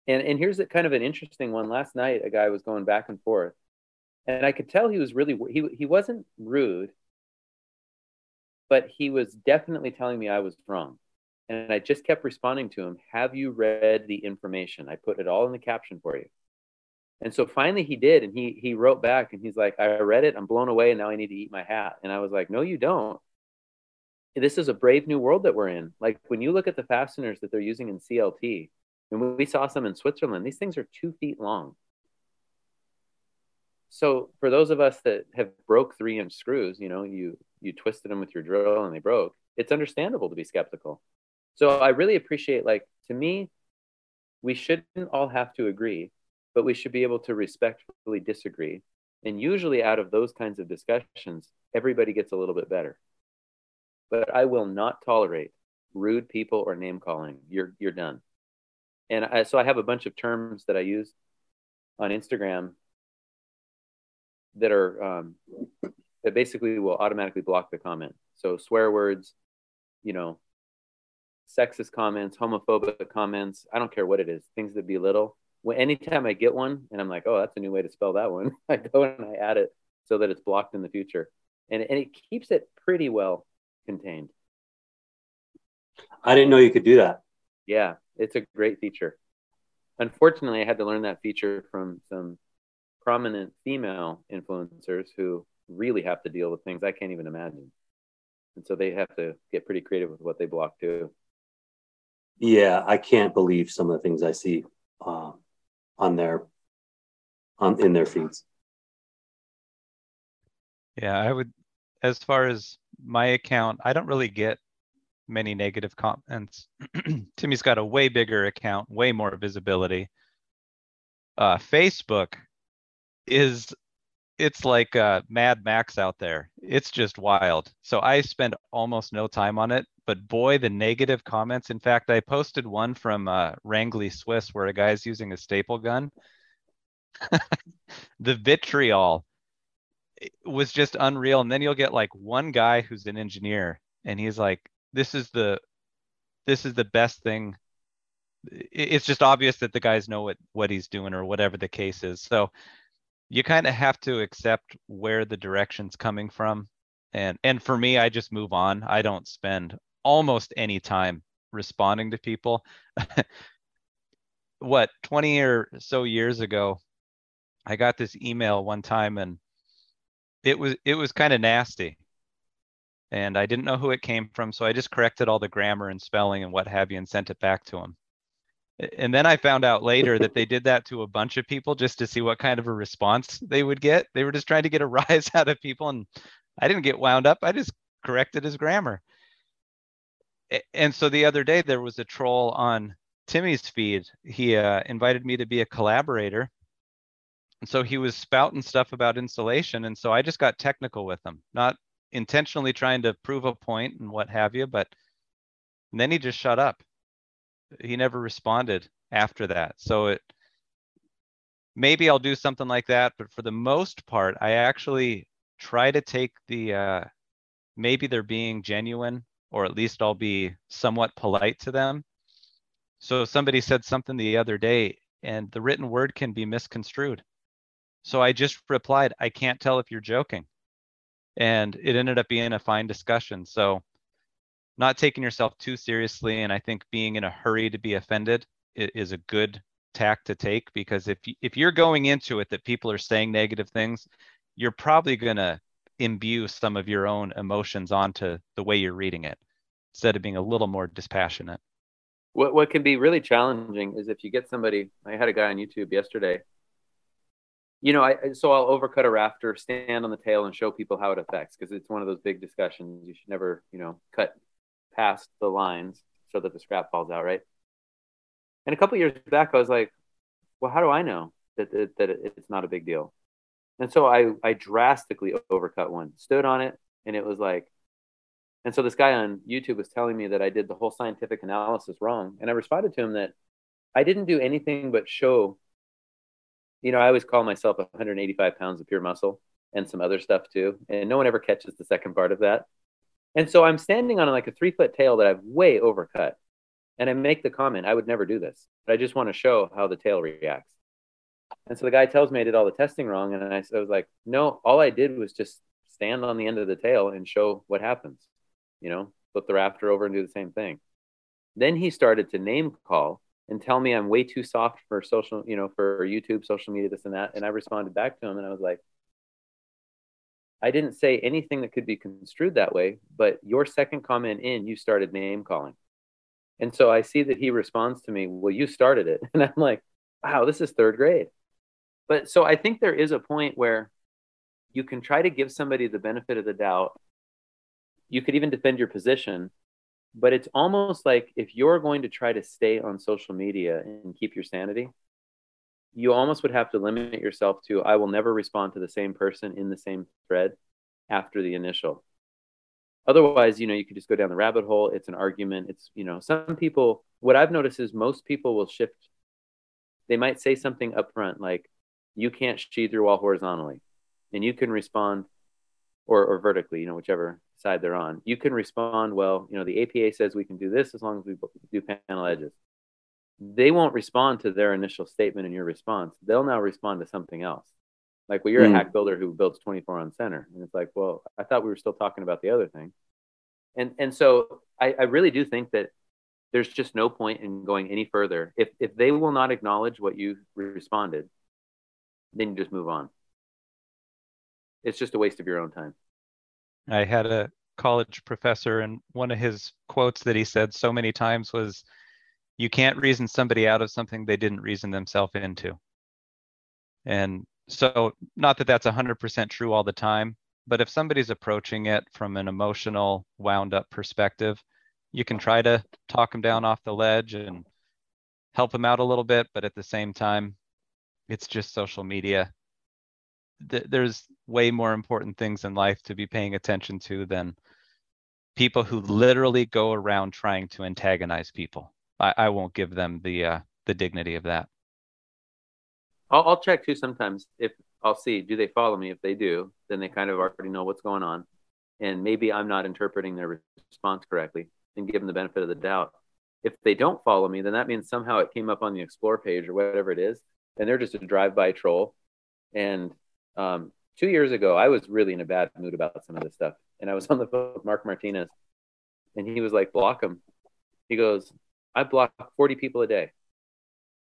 And and here's a kind of an interesting one. Last night, a guy was going back and forth, and I could tell he was really he he wasn't rude, but he was definitely telling me I was wrong. And I just kept responding to him, "Have you read the information? I put it all in the caption for you." And so finally he did, and he he wrote back and he's like, I read it, I'm blown away, and now I need to eat my hat. And I was like, No, you don't. This is a brave new world that we're in. Like when you look at the fasteners that they're using in CLT, and we saw some in Switzerland, these things are two feet long. So for those of us that have broke three inch screws, you know, you you twisted them with your drill and they broke. It's understandable to be skeptical. So I really appreciate like to me, we shouldn't all have to agree but we should be able to respectfully disagree. And usually, out of those kinds of discussions, everybody gets a little bit better. But I will not tolerate rude people or name calling. You're you're done. And I, so I have a bunch of terms that I use on Instagram that are um, that basically will automatically block the comment. So swear words, you know, sexist comments, homophobic comments. I don't care what it is. Things that belittle when anytime I get one and I'm like, oh, that's a new way to spell that one, I go and I add it so that it's blocked in the future. And, and it keeps it pretty well contained. I didn't know you could do that. Yeah, it's a great feature. Unfortunately, I had to learn that feature from some prominent female influencers who really have to deal with things I can't even imagine. And so they have to get pretty creative with what they block too. Yeah, I can't believe some of the things I see. Um, on their on in their feeds. Yeah, I would as far as my account, I don't really get many negative comments. Timmy's got a way bigger account, way more visibility. Uh, Facebook is it's like uh, Mad Max out there. It's just wild. So I spend almost no time on it, but boy, the negative comments. In fact, I posted one from uh, Renggli Swiss where a guy's using a staple gun. the vitriol was just unreal. And then you'll get like one guy who's an engineer, and he's like, "This is the, this is the best thing." It's just obvious that the guys know what what he's doing or whatever the case is. So you kind of have to accept where the direction's coming from. And and for me i just move on. I don't spend almost any time responding to people. What 20 or so years ago i got this email one time and it was it was kind of nasty. And i didn't know who it came from so i just corrected all the grammar and spelling and what have you and sent it back to him and then I found out later that they did that to a bunch of people just to see what kind of a response they would get. They were just trying to get a rise out of people, and I didn't get wound up. I just corrected his grammar. And so the other day there was a troll on Timmy's feed. He uh, invited me to be a collaborator, and so he was spouting stuff about insulation, and so I just got technical with him, not intentionally trying to prove a point and what have you, but and then he just shut up he never responded after that. So it maybe I'll do something like that, but for the most part, I actually try to take the uh, maybe they're being genuine, or at least I'll be somewhat polite to them. So somebody said something the other day, and the written word can be misconstrued. So I just replied, I can't tell if you're joking. And it ended up being a fine discussion. So not taking yourself too seriously and i think being in a hurry to be offended is a good tack to take because if if you're going into it that people are saying negative things you're probably going to imbue some of your own emotions onto the way you're reading it instead of being a little more dispassionate. What what can be really challenging is if you get somebody i had a guy on youtube yesterday. You know i so i'll overcut a rafter stand on the tail and show people how it affects because it's one of those big discussions. You should never you know cut past the lines so that the scrap falls out, right? And a couple years back, I was like, well, how do I know that, that, that it's not a big deal? And so I, I drastically overcut one, stood on it, and it was like, and so this guy on YouTube was telling me that I did the whole scientific analysis wrong. And I responded to him that I didn't do anything but show, you know, I always call myself 185 pounds of pure muscle and some other stuff too. And no one ever catches the second part of that. And so I'm standing on like a three foot tail that I've way overcut. And I make the comment, I would never do this, but I just want to show how the tail reacts. And so the guy tells me I did all the testing wrong. And I, I was like, no, all I did was just stand on the end of the tail and show what happens, you know, flip the rafter over and do the same thing. Then he started to name call and tell me I'm way too soft for social, you know, for YouTube, social media, this and that. And I responded back to him and I was like, I didn't say anything that could be construed that way, but your second comment in, you started name calling. And so I see that he responds to me, Well, you started it. And I'm like, Wow, this is third grade. But so I think there is a point where you can try to give somebody the benefit of the doubt. You could even defend your position, but it's almost like if you're going to try to stay on social media and keep your sanity, you almost would have to limit yourself to I will never respond to the same person in the same thread after the initial. Otherwise, you know, you could just go down the rabbit hole. It's an argument. It's, you know, some people, what I've noticed is most people will shift. They might say something upfront like, you can't sheathe your wall horizontally. And you can respond, or, or vertically, you know, whichever side they're on. You can respond, well, you know, the APA says we can do this as long as we do panel edges they won't respond to their initial statement and your response. They'll now respond to something else. Like, well, you're mm. a hmm. hack builder who builds 24 on center. And it's like, well, I thought we were still talking about the other thing. And and so I, I really do think that there's just no point in going any further. If if they will not acknowledge what you responded, then you just move on. It's just a waste of your own time. I had a college professor, and one of his quotes that he said so many times was, you can't reason somebody out of something they didn't reason themselves into. And so, not that that's 100% true all the time, but if somebody's approaching it from an emotional, wound up perspective, you can try to talk them down off the ledge and help them out a little bit. But at the same time, it's just social media. There's way more important things in life to be paying attention to than people who literally go around trying to antagonize people. I, I won't give them the uh, the dignity of that. I'll, I'll check too sometimes if I'll see do they follow me. If they do, then they kind of already know what's going on, and maybe I'm not interpreting their response correctly and give them the benefit of the doubt. If they don't follow me, then that means somehow it came up on the explore page or whatever it is, and they're just a drive-by troll, and um, two years ago, I was really in a bad mood about some of this stuff, and I was on the phone with Mark Martinez, and he was like, "Block him." He goes, "I block 40 people a day,"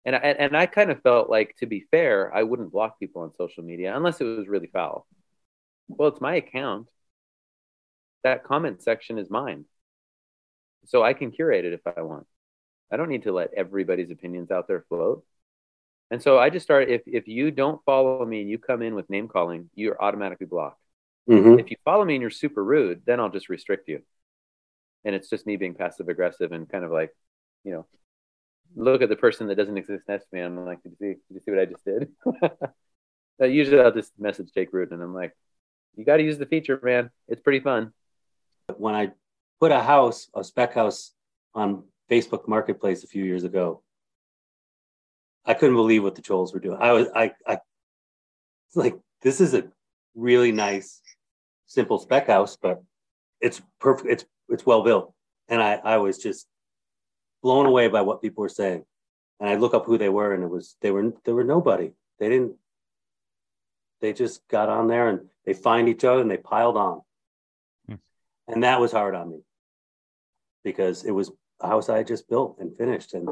and I, and I kind of felt like, to be fair, I wouldn't block people on social media unless it was really foul. Well, it's my account. That comment section is mine, so I can curate it if I want. I don't need to let everybody's opinions out there float. And so I just started if if you don't follow me and you come in with name calling, you're automatically blocked. Mhm. If you follow me and you're super rude, then I'll just restrict you. And it's just me being passive aggressive and kind of like, you know, look at the person that doesn't exist next to me. I'm like, did you see, did you see what I just did? Usually I'll just message Jake Root and I'm like, you got to use the feature, man. It's pretty fun. when I put a house, a spec house on Facebook Marketplace a few years ago, I couldn't believe what the trolls were doing. I was, I, I, like, this is a really nice, simple spec house, but it's perfect. It's, it's well built. And I, I was just blown away by what people were saying. And I look up who they were and it was, they were, they were nobody. They didn't, they just got on there and they find each other and they piled on. Hmm. And that was hard on me because it was a house I had just built and finished and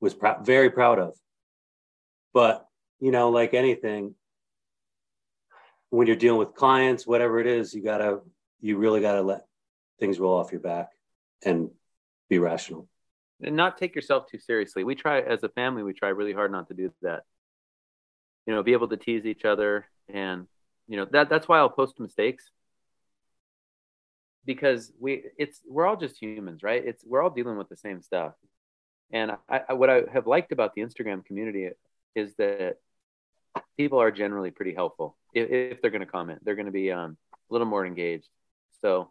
was prou- very proud of. But, you know, like anything, when you're dealing with clients, whatever it is, you gotta, you really gotta let things roll off your back and be rational. And not take yourself too seriously. We try as a family, we try really hard not to do that. You know, be able to tease each other and you know that that's why I'll post mistakes because we it's we're all just humans, right? It's we're all dealing with the same stuff. And I, I what I have liked about the Instagram community is that people are generally pretty helpful. If, if they're going to comment, they're going to be um, a little more engaged. So,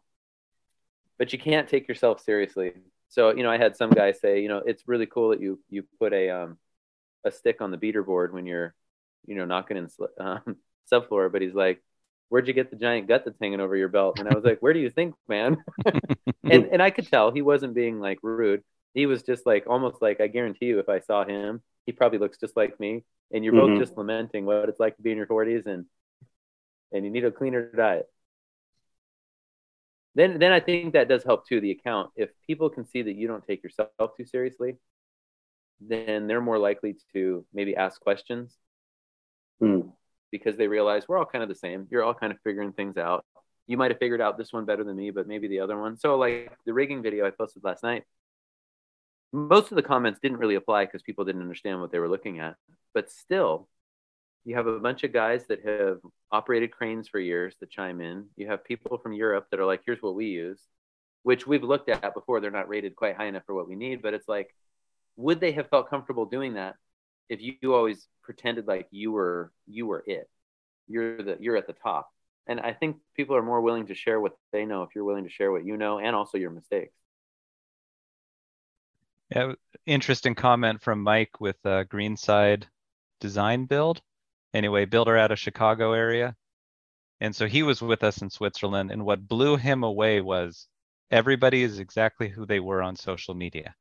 but you can't take yourself seriously. So, you know, I had some guy say, you know, it's really cool that you you put a um, a stick on the beater board when you're, you know, knocking in um, subfloor. But he's like, "Where'd you get the giant gut that's hanging over your belt?" And I was like, "Where do you think, man?" and and I could tell he wasn't being like rude. He was just like almost like I guarantee you, if I saw him, he probably looks just like me. And you're both Mhm. just lamenting what it's like to be in your 40s and and you need a cleaner diet. Then then I think that does help too. The account, if people can see that you don't take yourself too seriously, then they're more likely to maybe ask questions Hmm. because they realize we're all kind of the same. You're all kind of figuring things out. You might have figured out this one better than me, but maybe the other one. So, like the rigging video I posted last night, most of the comments didn't really apply because people didn't understand what they were looking at. But still, you have a bunch of guys that have operated cranes for years that chime in. You have people from Europe that are like, here's what we use, which we've looked at before. They're not rated quite high enough for what we need, but it's like, would they have felt comfortable doing that if you, you always pretended like you were you were it? You're the you're at the top. And I think people are more willing to share what they know if you're willing to share what you know and also your mistakes. Yeah, interesting comment from Mike with uh, Greenside Design Build. Anyway, builder out of Chicago area. And so he was with us in Switzerland. And what blew him away was everybody is exactly who they were on social media.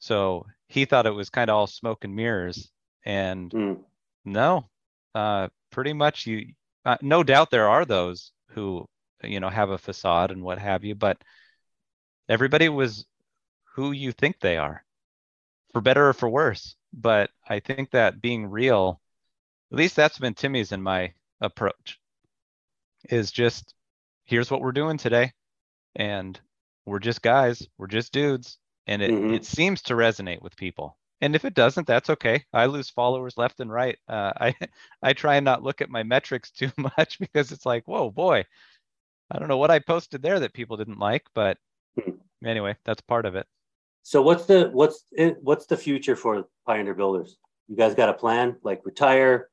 So he thought it was kind of all smoke and mirrors. And Hmm. no, uh, pretty much you, uh, no doubt there are those who, you know, have a facade and what have you, but everybody was who you think they are, for better or for worse. But I think that being real, at least that's been Timmy's and my approach, is just here's what we're doing today. And we're just guys, we're just dudes. And it, Mhm. it seems to resonate with people. And if it doesn't, that's okay. I lose followers left and right. Uh, I I try and not look at my metrics too much because it's like, whoa, boy, I don't know what I posted there that people didn't like, but Hmm. anyway, that's part of it. So what's the what's it, what's the future for Pioneer Builders? You guys got a plan? Like retire?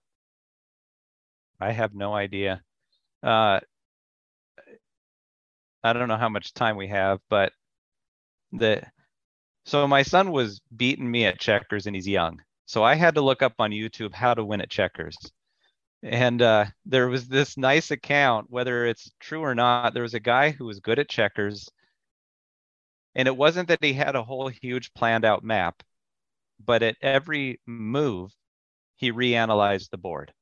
I have no idea. Uh, I don't know how much time we have, but the so my son was beating me at checkers and he's young. So I had to look up on YouTube how to win at checkers. And uh, there was this nice account, whether it's true or not, there was a guy who was good at checkers. And it wasn't that he had a whole huge planned out map, but at every move, he reanalyzed the board.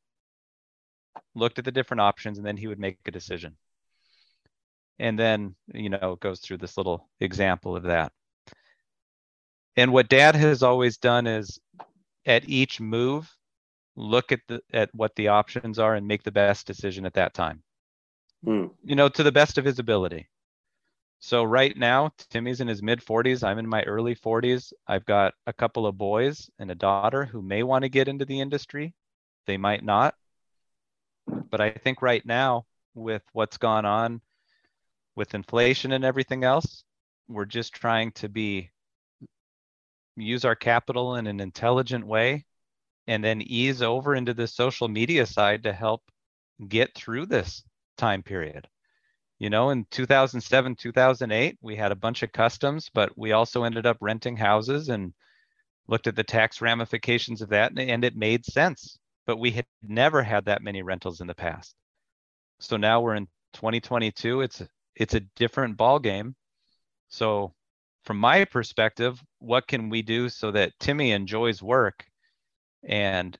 Looked at the different options, and then he would make a decision. And then, you know, it goes through this little example of that. And what dad has always done is at each move, look at the at what the options are and make the best decision at that time. Hmm. You know, to the best of his ability. So right now, Timmy's in his mid 40s. I'm in my early 40s. I've got a couple of boys and a daughter who may want to get into the industry. They might not. But I think right now, with what's gone on with inflation and everything else, we're just trying to be use our capital in an intelligent way and then ease over into the social media side to help get through this time period. You know, in 2007, 2008, we had a bunch of customs, but we also ended up renting houses and looked at the tax ramifications of that, and it made sense. But we had never had that many rentals in the past. So now we're in 2022. It's a, it's a different ball game. So from my perspective, what can we do so that Timmy enjoys work and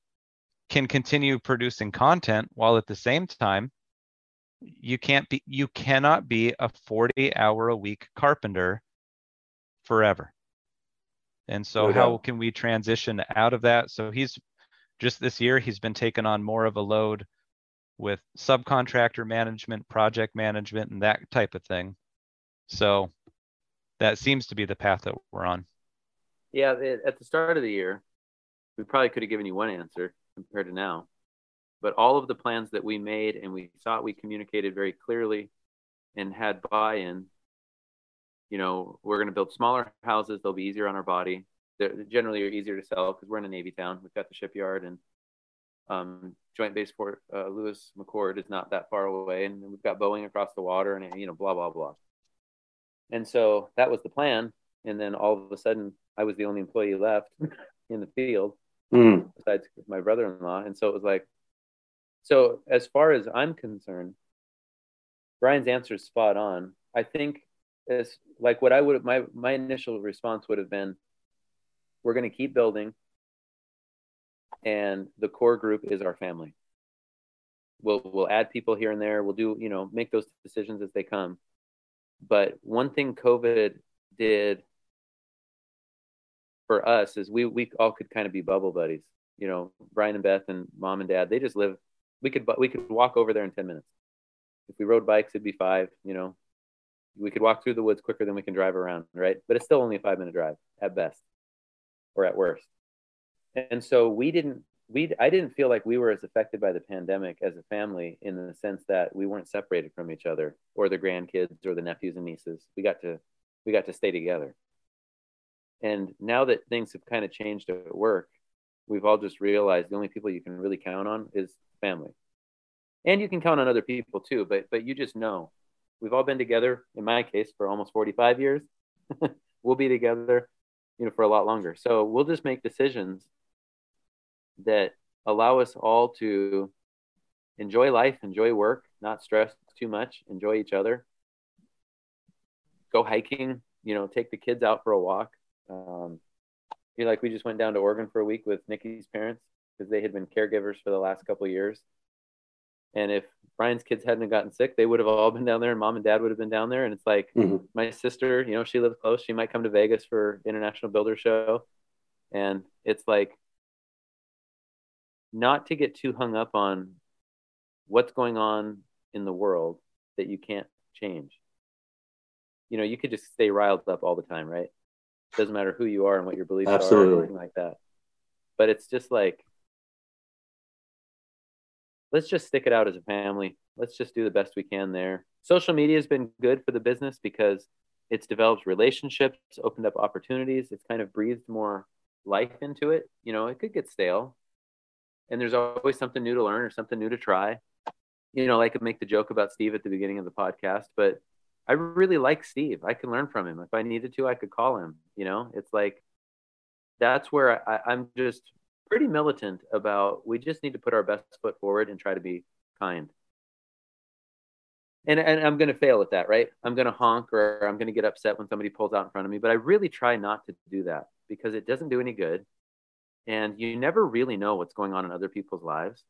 can continue producing content while at the same time you can't be you cannot be a 40 hour a week carpenter forever and so how can we transition out of that so he's just this year he's been taking on more of a load with subcontractor management project management and that type of thing so that seems to be the path that we're on Yeah, at the start of the year, we probably could have given you one answer compared to now. But all of the plans that we made and we thought we communicated very clearly and had buy in, you know, we're going to build smaller houses. They'll be easier on our body. They're generally are easier to sell because we're in a Navy town. We've got the shipyard and um, Joint Base Fort uh, Lewis McChord is not that far away. And we've got Boeing across the water and, you know, blah, blah, blah. And so that was the plan. And then all of a sudden, I was the only employee left in the field Hmm. besides my brother-in-law and so it was like so as far as i'm concerned bryan's answer is spot on i think as like what i would my my initial response would have been we're going to keep building and the core group is our family we'll we'll add people here and there we'll do you know make those decisions as they come but one thing covid did for us is we we all could kind of be bubble buddies. You know, Bryan and Beth and mom and dad, they just live. We could we could walk over there in ten minutes. If we rode bikes, it'd be five. You know, we could walk through the woods quicker than we can drive around, right? But it's still only a five minute drive at best, or at worst. And so we didn't we I didn't feel like we were as affected by the pandemic as a family in the sense that we weren't separated from each other or the grandkids or the nephews and nieces. We got to we got to stay together. And now that things have kind of changed at work, we've all just realized the only people you can really count on is family. And you can count on other people too, but but you just know. We've all been together, in my case, for almost 45 years. we'll be together, you know, for a lot longer. So we'll just make decisions that allow us all to enjoy life, enjoy work, not stress too much, enjoy each other. Go hiking, you know, take the kids out for a walk. Um, you know, like we just went down to Oregon for a week with Nikki's parents because they had been caregivers for the last couple years. And if Bryan's kids hadn't gotten sick, they would have all been down there, and mom and dad would have been down there. And it's like Mhm. my sister, you know, she lives close. She might come to Vegas for International Builder Show, and it's like not to get too hung up on what's going on in the world that you can't change. You know, you could just stay riled up all the time, right? Doesn't matter who you are and what your beliefs are or Absolutely. anything like that. But it's just like let's just stick it out as a family. Let's just do the best we can there. Social media has been good for the business because it's developed relationships, opened up opportunities. It's kind of breathed more life into it. You know, it could get stale, and there's always something new to learn or something new to try. You know, I could make the joke about Steve at the beginning of the podcast, but I really like Steve. I can learn from him. If I needed to, I could call him. You know, it's like that's where I, I'm just pretty militant about we just need to put our best foot forward and try to be kind. And, and I'm going to fail at that, right? I'm going to honk or I'm going to get upset when somebody pulls out in front of me, but I really try not to do that because it doesn't do any good. And you never really know what's going on in other people's lives.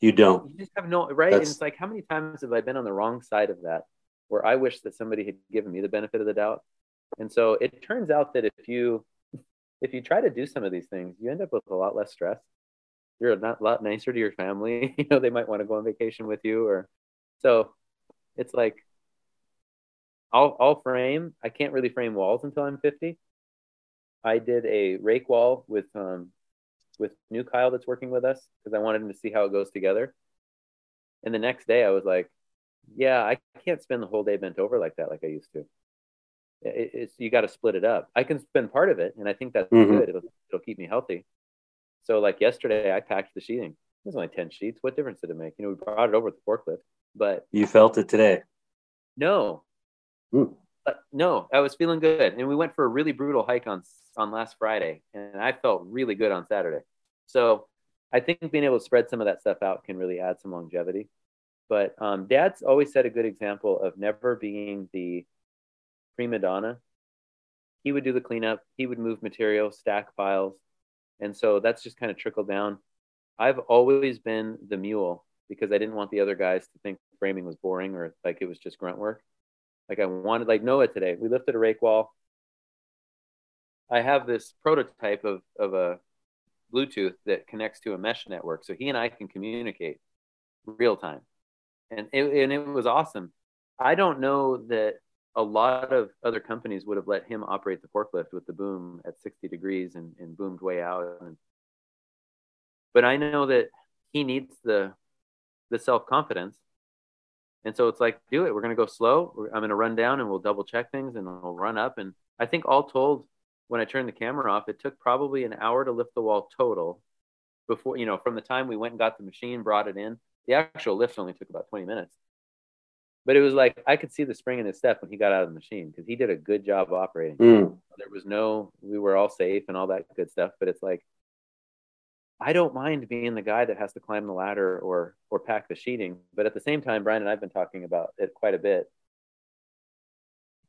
You don't. You just have no right. And it's like how many times have I been on the wrong side of that, where I wish that somebody had given me the benefit of the doubt. And so it turns out that if you if you try to do some of these things, you end up with a lot less stress. You're a lot nicer to your family. you know, they might want to go on vacation with you, or so. It's like I'll I'll frame. I can't really frame walls until I'm 50. I did a rake wall with um with new Kyle that's working with us because I wanted him to see how it goes together. And the next day I was like, yeah, I can't spend the whole day bent over like that like I used to. It, it's you got to split it up. I can spend part of it, and I think that's Mhm. good. It'll it'll keep me healthy. So like yesterday, I packed the sheeting. It was only ten sheets. What difference did it make? You know, we brought it over with the forklift, but You felt it today. no, Hmm. no, I was feeling good, and we went for a really brutal hike on on last Friday, and I felt really good on Saturday. So I think being able to spread some of that stuff out can really add some longevity. But um, Dad's always set a good example of never being the prima donna. He would do the cleanup. He would move material, stack files, and so that's just kind of trickled down. I've always been the mule because I didn't want the other guys to think framing was boring or like it was just grunt work. Like I wanted, like Noah today, we lifted a rake wall. I have this prototype of, of a Bluetooth that connects to a mesh network. So he and I can communicate real time. And it, and it was awesome. I don't know that a lot of other companies would have let him operate the forklift with the boom at 60 degrees and, and boomed way out. But I know that he needs the the self confidence. And so it's like, do it. We're going to go slow. I'm going to run down and we'll double check things and we'll run up. And I think all told, when I turned the camera off, it took probably an hour to lift the wall total before, you know, from the time we went and got the machine, brought it in. The actual lift only took about 20 minutes. But it was like I could see the spring in his step when he got out of the machine because he did a good job operating. Mm. there was no we were all safe and all that good stuff but it's like i don't mind being the guy that has to climb the ladder or or pack the sheeting but at the same time bryan and i've been talking about it quite a bit.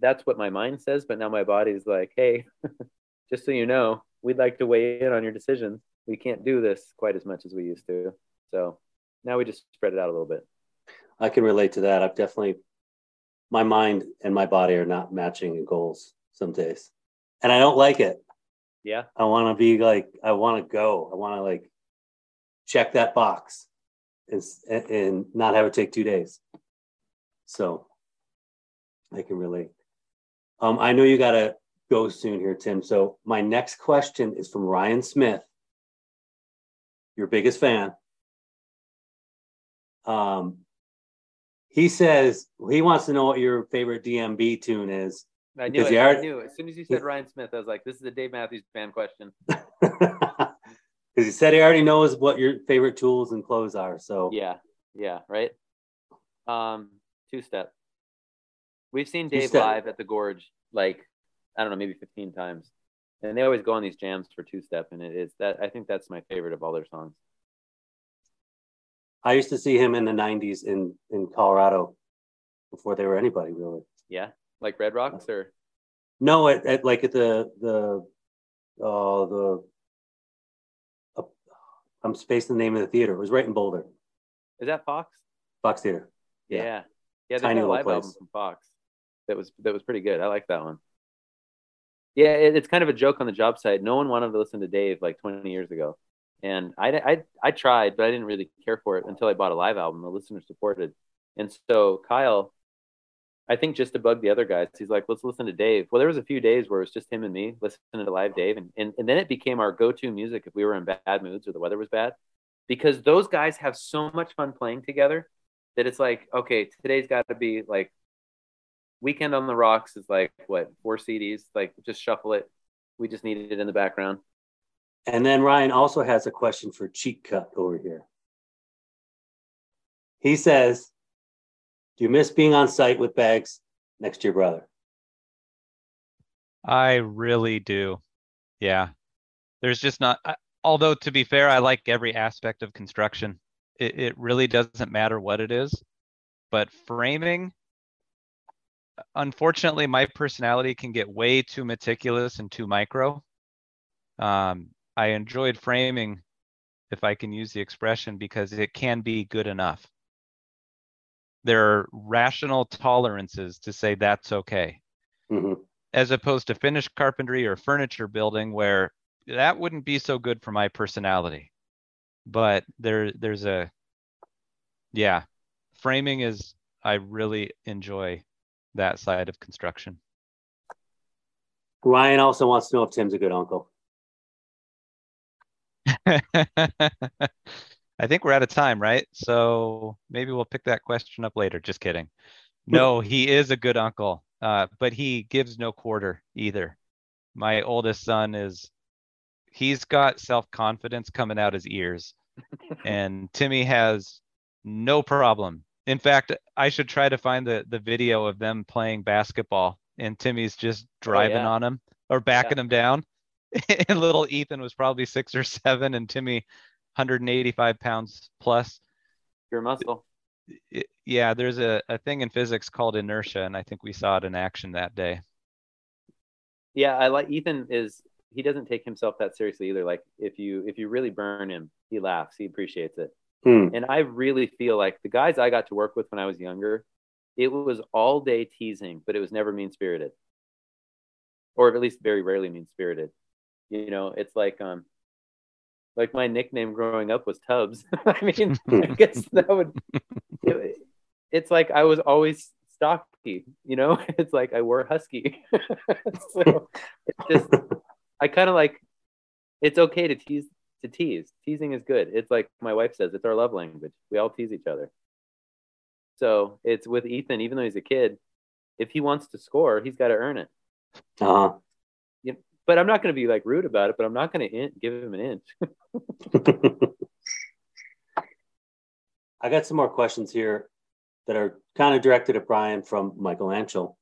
That's what my mind says but now my body's like hey just so you know we'd like to weigh in on your decisions we can't do this quite as much as we used to. So now we just spread it out a little bit I can relate to that. I've definitely, my mind and my body are not matching in goals some days. And I don't like it. yeah I want to be like, I want to go. I want to like check that box and, and not have it take two days. So I can relate. Um, I know you got to go soon here, Tim. So my next question is from Ryan Smith, your biggest fan. Um, he says he wants to know what your favorite DMB tune is. i knew it you i knew as soon as you said ryan smith i was like this is a dave matthews fan question Because he said he already knows what your favorite tools and clothes are. So Yeah, yeah, right. Um, two step. We've seen Dave Two-step. live at the Gorge like I don't know, maybe 15 times, and they always go on these jams for two step, and it is that I think that's my favorite of all their songs. I used to see him in the '90s in in Colorado before they were anybody really. Yeah, like Red Rocks or No, at, at like at the the uh the uh, I'm spacing the name of the theater. It was right in Boulder, is that Fox? Fox Theater. Yeah, Yeah. yeah. they Tiny a live place. album from Fox that was that was pretty good. I like that one. Yeah, it, it's kind of a joke on the job site. No one wanted to listen to Dave like 20 years ago, and I, I I tried, but I didn't really care for it until I bought a live album. The listener supported, and so Kyle, I think just to bug the other guys, he's like, let's listen to Dave. Well, there was a few days where it was just him and me listening to live Dave, and and, and then it became our go-to music if we were in bad moods or the weather was bad, because those guys have so much fun playing together that it's like, okay, today's got to be like Weekend on the Rocks is like what four CDs, like just shuffle it. We just need it in the background. And then Ryan also has a question for Cheat Cut over here. He says, "Do you miss being on site with bags next to your brother?" I really do. Yeah. There's just not, I- although to be fair, I like every aspect of construction. It, it really doesn't matter what it is. But framing, unfortunately, my personality can get way too meticulous and too micro. Um, I enjoyed framing if I can use the expression, because it can be good enough. There are rational tolerances to say that's okay, hmm as opposed to finished carpentry or furniture building, where that wouldn't be so good for my personality. But there, there's a, yeah, framing is, I really enjoy that side of construction. Ryan also wants to know if Tim's a good uncle. I think we're out of time, right? So maybe we'll pick that question up later. Just kidding. No, he is a good uncle, uh, but he gives no quarter either. My oldest son is, he's got self confidence coming out his ears, and Timmy has no problem. In fact, I should try to find the the video of them playing basketball, and Timmy's just driving yeah. on him or backing him down. and little Ethan was probably six or seven, and Timmy, 185 pounds plus. Your muscle. Yeah, there's a, a thing in physics called inertia, and I think we saw it in action that day. Yeah, I like Ethan is he doesn't take himself that seriously either. Like if you if you really burn him, he laughs, he appreciates it. Hmm. And I really feel like the guys I got to work with when I was younger, it was all day teasing, but it was never mean spirited. Or at least very rarely mean spirited. You know, it's like um like my nickname growing up was Tubbs. I mean, I guess that would it- it's like I was always stocky, you know? It's like I wore husky. so it's just I kind of like it's okay to tease to tease. Teasing is good. It's like my wife says, it's our love language. We all tease each other. So it's with Ethan, even though he's a kid, if he wants to score, he's got to earn it. Uh-huh. But I'm not going to be like rude about it, but I'm not going to in- give him an inch. I got some more questions here that are kind of directed at Bryan from Michael Anschel.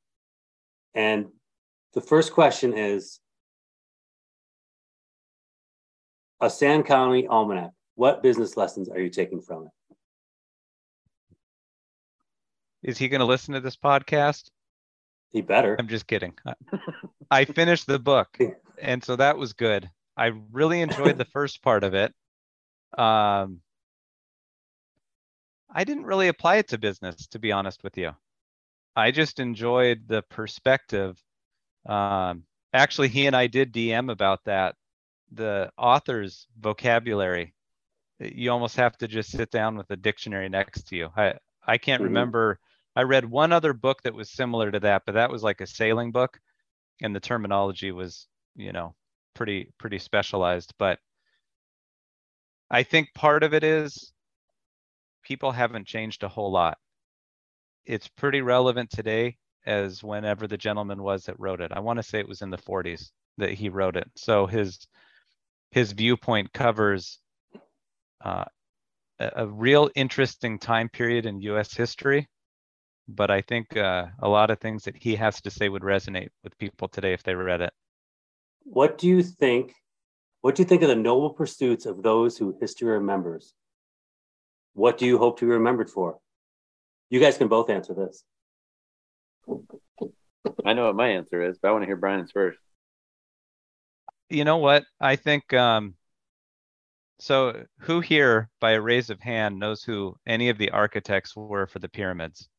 And the first question is a Sand County Almanac. What business lessons are you taking from it? Is he going to listen to this podcast? He better. I'm just kidding. I- finished the book, and so that was good. I really enjoyed the first part of it. Um, I didn't really apply it to business, to be honest with you. I just enjoyed the perspective. Um, actually, he and I did DM about that. The author's vocabulary, you almost have to just sit down with a dictionary next to you. I I can't Mhm. remember. I read one other book that was similar to that, but that was like a sailing book, and the terminology was, you know, pretty pretty specialized. But I think part of it is people haven't changed a whole lot. It's pretty relevant today as whenever the gentleman was that wrote it. I want to say it was in the 40s that he wrote it. So his his viewpoint covers uh, a, a real interesting time period in U.S. history. But I think uh, a lot of things that he has to say would resonate with people today if they read it. What do you think? What do you think of the noble pursuits of those who history remembers? What do you hope to be remembered for? You guys can both answer this. I know what my answer is, but I want to hear Bryan's first. you know what? I think um so who here by a raise of hand knows who any of the architects were for the pyramids?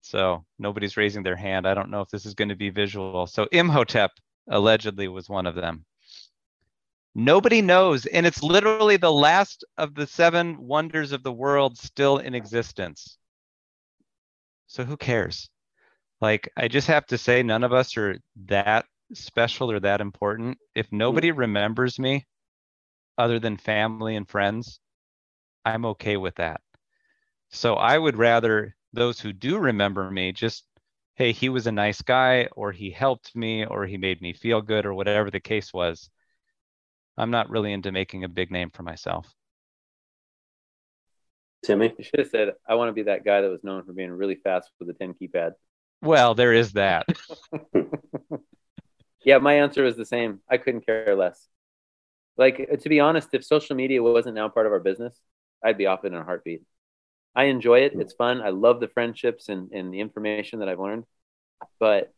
So nobody's raising their hand. I don't know if this is going to be visual. So Imhotep allegedly was one of them. Nobody knows, and it's literally the last of the seven wonders of the world still in existence. So who cares? Like, I just have to say, none of us are that special or that important. If nobody remembers me other than family and friends, I'm okay with that. So I would rather those who do remember me just, hey, he was a nice guy, or he helped me, or he made me feel good, or whatever the case was. I'm not really into making a big name for myself. Timmy? You should have said, I want to be that guy that was known for being really fast with a 10 keypad. Well, there is that. Yeah, my answer is the same. I couldn't care less. Like, uh, to be honest, if social media wasn't now part of our business, I'd be off it in a heartbeat. I enjoy it. It's fun. I love the friendships and, and the information that I've learned. But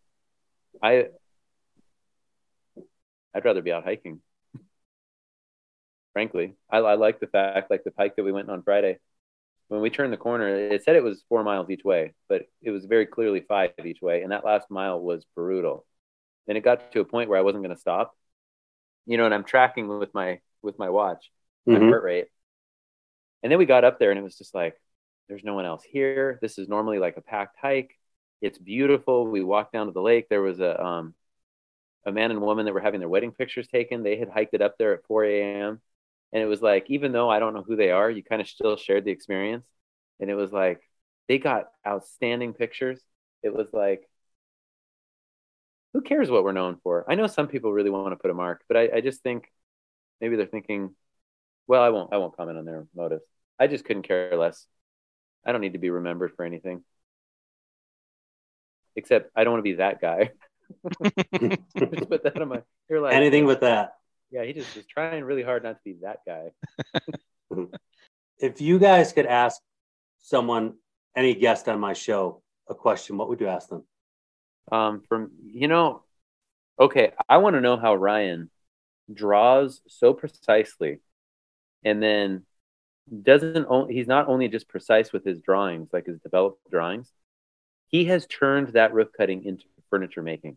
I, I'd rather be out hiking. Frankly, I, I like the fact, like the pike that we went on Friday, when we turned the corner, it said it was four miles each way, but it was very clearly five each way, and that last mile was brutal. And it got to a point where I wasn't going to stop, you know, and I'm tracking with my with my watch, my Mhm. heart rate, and then we got up there, and it was just like, there's no one else here. This is normally like a packed hike. It's beautiful. We walked down to the lake. There was a um, a man and woman that were having their wedding pictures taken. They had hiked it up there at 4 a.m. And it was like, even though I don't know who they are, you kind of still shared the experience. And it was like, they got outstanding pictures. It was like, who cares what we're known for? I know some people really want to put a mark, but I, I just think maybe they're thinking, well, I won't, I won't comment on their motives. I just couldn't care less. I don't need to be remembered for anything. Except I don't want to be that guy. just put that on my. You're like Anything with that. Yeah, he just was trying really hard not to be that guy. If you guys could ask someone, any guest on my show, a question, what would you ask them? Um, from you know, okay, I want to know how Ryan draws so precisely, and then doesn't only he's not only just precise with his drawings, like his developed drawings, he has turned that roof cutting into furniture making.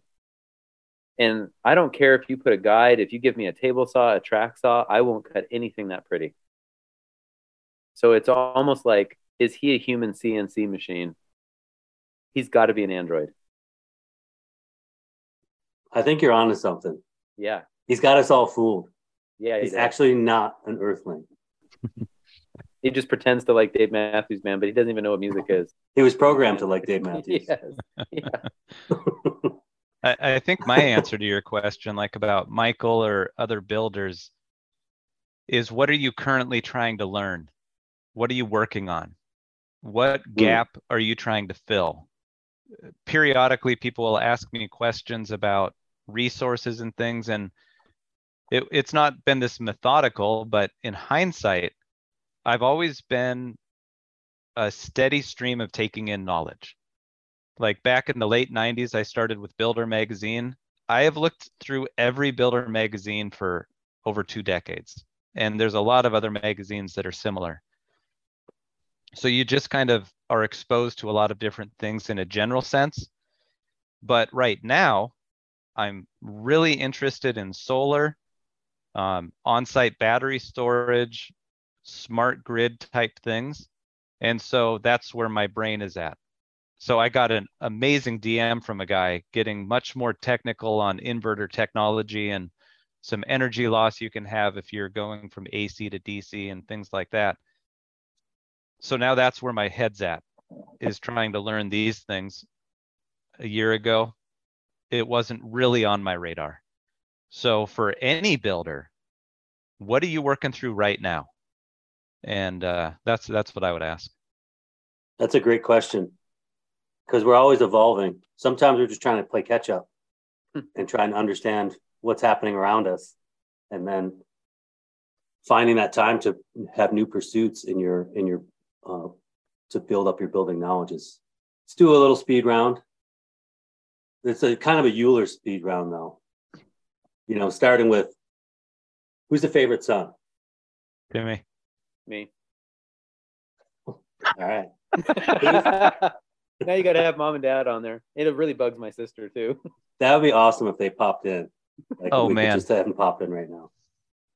And I don't care if you put a guide, if you give me a table saw, a track saw, I won't cut anything that pretty. So it's almost like, is he a human CNC machine? He's got to be an android. I think you're onto something. Yeah. He's got us all fooled. Yeah. He's does. actually not an earthling. he just pretends to like Dave Matthews, man, but he doesn't even know what music is. He was programmed to like Dave Matthews. yes. Yeah. I, I think my answer to your question, like about Michael or other builders, is what are you currently trying to learn? What are you working on? What hmm. gap are you trying to fill? Periodically, people will ask me questions about resources and things, and it, it's not been this methodical, but in hindsight, I've always been a steady stream of taking in knowledge. Like back in the late 90s i started with builder magazine. I have looked through every builder magazine for over two decades and there's a lot of other magazines that are similar. So you just kind of are exposed to a lot of different things in a general sense. But right now i'm really interested in solar um, on-site battery storage smart grid type things and so that's where my brain is at so I got an amazing DM from a guy getting much more technical on inverter technology and some energy loss you can have if you're going from AC to DC and things like that. So now that's where my head's at is trying to learn these things. A year ago, it wasn't really on my radar. So for any builder, what are you working through right now? And uh, that's that's what I would ask. That's a great question because we're always evolving. Sometimes we're just trying to play catch up and trying to understand what's happening around us, and then finding that time to have new pursuits in your in your uh, to build up your building knowledges. Let's do a little speed round. It's a kind of a Uhler speed round, though. You know, starting with who's the favorite son? Jimmy. Me. All right. now you got to have mom and dad on there. It really bugs my sister too. That would be awesome if they popped in. Like, Oh, we could man. just have them pop in right now.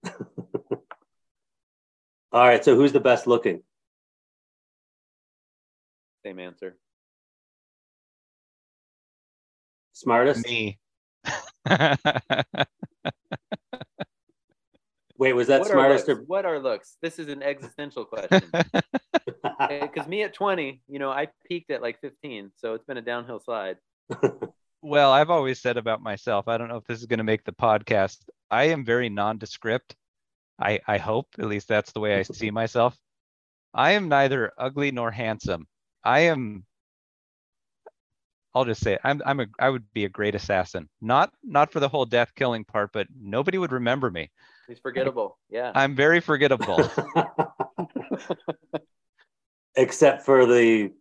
All right. So who's the best looking? Same answer. Smartest? Me. Wait, was that what smartest are or looks? What are looks? This is an existential question. Because me at 20, you know, I peaked at like 15, so it's been a downhill slide. well, I've always said about myself, I don't know if this is going to make the podcast. I am very nondescript. I, I hope, at least that's the way I see myself. I am neither ugly nor handsome. I am I'll just say it, I'm I'm a I would be a great assassin. Not not for the whole death killing part, but nobody would remember me. He's forgettable. Yeah. I'm very forgettable. Except for the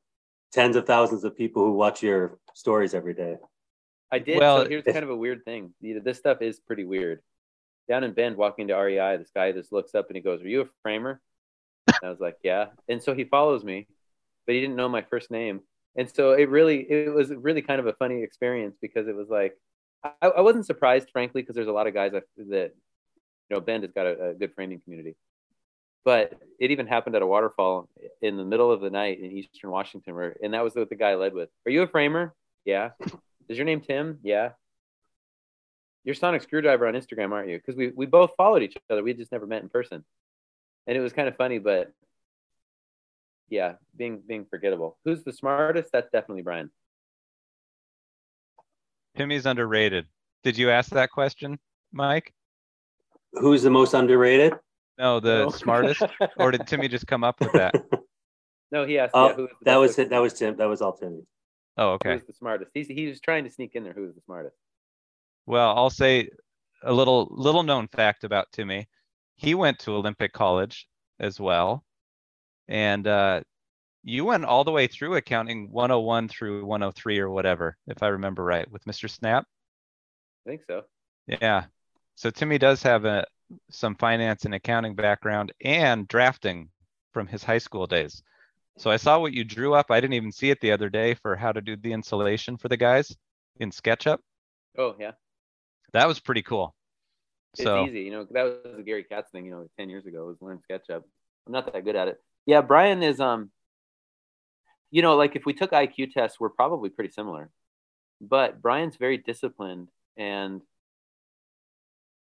tens of thousands of people who watch your stories every day. I did. Well, so here's kind of a weird thing. You know, This stuff is pretty weird. down in Bend, walking to REI, this guy just looks up and he goes, "Are you a framer?" And I was like, "Yeah." And so he follows me, but he didn't know my first name, and so it really, it was really kind of a funny experience because it was like, I, I wasn't surprised, frankly, because there's a lot of guys that, that you know, Bend has got a, a good framing community, but it even happened at a waterfall in the middle of the night in Eastern Washington, where, and that was what the guy led with. Are you a framer? Yeah. Is your name Tim? Yeah. You're Sonic Screwdriver on Instagram, aren't you? Because we, we both followed each other. We just never met in person. And it was kind of funny, but yeah, being being forgettable. Who's the smartest? That's definitely Bryan. Timmy's underrated. Did you ask that question, Mike? Who's the most underrated? No, the No. smartest. or did Timmy just come up with that? No, he asked. Oh, yeah, who was that was it. That was Tim. That was all Timmy. Oh, okay. was the smartest? He's he was trying to sneak in there. Who was the smartest? Well, I'll say a little little known fact about Timmy. He went to Olympic College as well. And uh, you went all the way through accounting 101 through 103 or whatever, if I remember right, with Mr. Snap. I think so. Yeah. So Timmy does have a some finance and accounting background and drafting from his high school days. So I saw what you drew up. I didn't even see it the other day for how to do the insulation for the guys in SketchUp. Oh yeah, That was pretty cool. it's So easy. You know, that was the Gary Katz thing. You know, ten years ago was learn SketchUp. I'm not that good at it. Yeah, Bryan is. Um, you know, like if we took IQ tests, we're probably pretty similar, but Bryan's very disciplined, and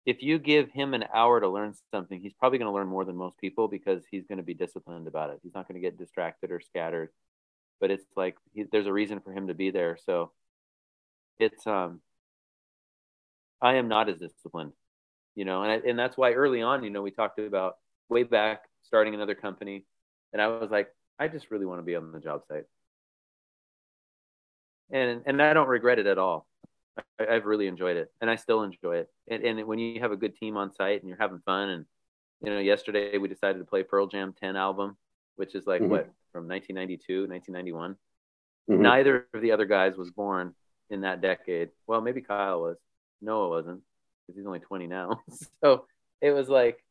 if you give him an hour to learn something, he's probably going to learn more than most people because he's going to be disciplined about it. He's not going to get distracted or scattered. But it's like he, there's a reason for him to be there. So it's um, I am not as disciplined, you know, and I, and that's why early on, you know, we talked about way back starting another company, and I was like, I just really want to be on the job site, and and I don't regret it at all. I, I've really enjoyed it, and I still enjoy it. And, and when you have a good team on site and you're having fun, and you know, yesterday we decided to play Pearl Jam 10 album, which is like Mhm. what from 1992, 1991. Mhm. Neither of the other guys was born in that decade. Well, maybe Kyle was. Noah wasn't because he's only 20 now. so it was like,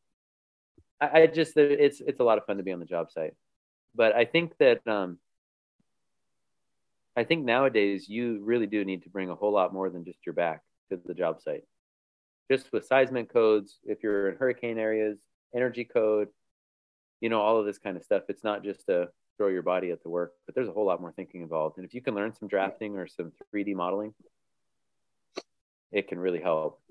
I, I just it's it's a lot of fun to be on the job site. But I think that um, I think nowadays you really do need to bring a whole lot more than just your back to the job site. Just with seismic codes, if you're in hurricane areas, energy code, you know, all of this kind of stuff. It's not just to throw your body at the work, but there's a whole lot more thinking involved. And if you can learn some drafting or some 3D modeling, it can really help.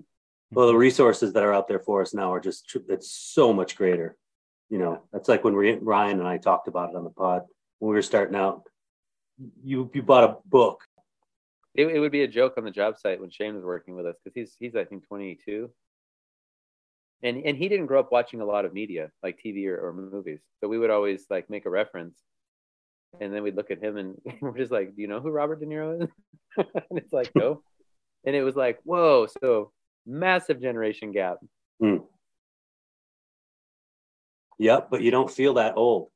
Well, the resources that are out there for us now are just, it's so much greater. You know, that's like when Ry- Ryan and I talked about it on the pod when we were starting out. You you bought a book. It, it would be a joke on the job site when Shane was working with us because he's he's I think 22, and and he didn't grow up watching a lot of media like TV or, or movies. So we would always like make a reference, and then we'd look at him and we're just like, "Do you know who Robert De Niro is?" and it's like, "No," and it was like, "Whoa!" So massive generation gap. Hmm. Yep, but you don't feel that old,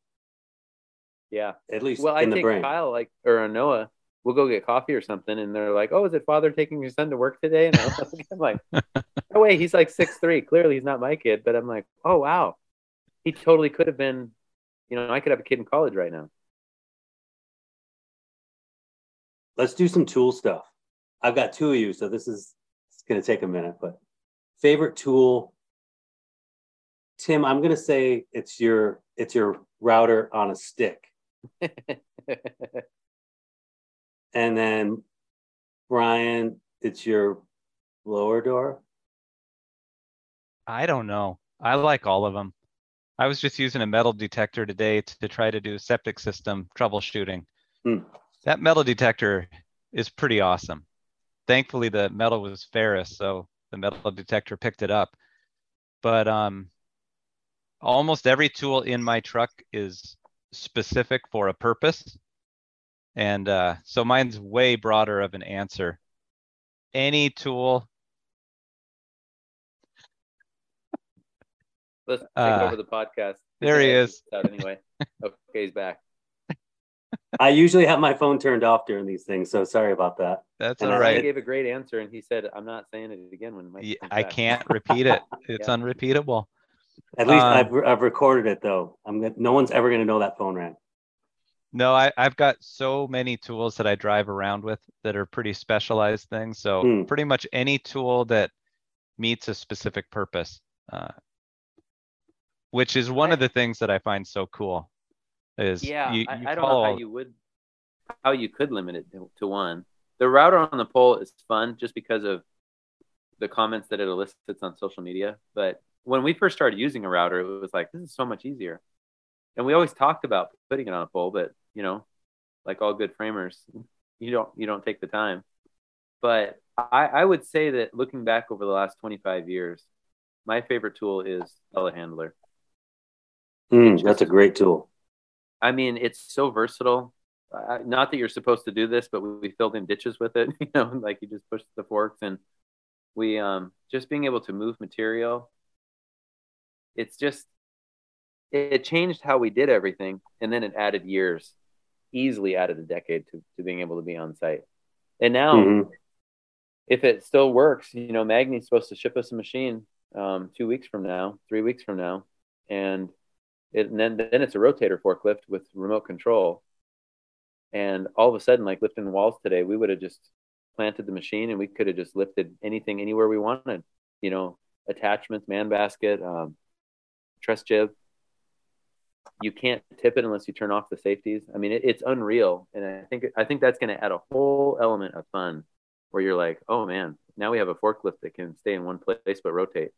Yeah. at least Well, I take brain. Kyle like or Noah. We'll go get coffee or something, and they're like, "Oh, is it father taking your son to work today?" And I'm like, "No way, he's like six three. Clearly, he's not my kid." But I'm like, "Oh wow, he totally could have been. You know, I could have a kid in college right now." Let's do some tool stuff. I've got two of you, so this is it's going to take a minute. But favorite tool, Tim. I'm going to say it's your it's your router on a stick, and then Bryan, it's your blower door. I don't know. I like all of them. I was just using a metal detector today to, to try to do septic system troubleshooting. Hmm. That metal detector is pretty awesome. Thankfully, the metal was ferrous, so the metal detector picked it up. But um, almost every tool in my truck is specific for a purpose. And uh, so mine's way broader of an answer. Any tool Let's take Uh, over the podcast. there he is. Anyway. okay, he's back. I usually have my phone turned off during these things, so sorry about that. That's And all I- He gave a great answer, and he said, "I'm not saying it again when Mike Y- I can't repeat it. It's Yeah. unrepeatable. At least Um, I've, I've recorded it though. I'm no one's ever going to know that phone rang. No, I, I've got so many tools that I drive around with that are pretty specialized things. So Hmm. pretty much any tool that meets a specific purpose, uh, which is one I- of the things that I find so cool. Is Yeah, you, I, you I don't know how you would, how you could limit it to, to one. The router on the pole is fun just because of the comments that it elicits on social media. But when we first started using a router, it was like this is so much easier, and we always talked about putting it on a pole, but you know, like all good framers, you don't you don't take the time. But I, I would say that looking back over the last 25 years, my favorite tool is telehandler. Hmm, It that's a great tool. I mean, it's so versatile. Uh, not that you're supposed to do this, but we, we filled in ditches with it. You know, like you just push the forks, and we um, just being able to move material. It's just it, changed how we did everything, and then it added years, easily added a decade to to being able to be on site. And now, Mhm. if it still works, you know, Magni's supposed to ship us a machine um, two weeks from now, three weeks from now, and it, and then then it's a rotator forklift with remote control. And all of a sudden, like lifting walls today, we would have just planted the machine and we could have just lifted anything anywhere we wanted. You know, attachments, man basket, um, truss jib. You can't tip it unless you turn off the safeties. I mean, it, it's unreal, and I think I think that's going to add a whole element of fun, where you're like, oh man, now we have a forklift that can stay in one place but rotate.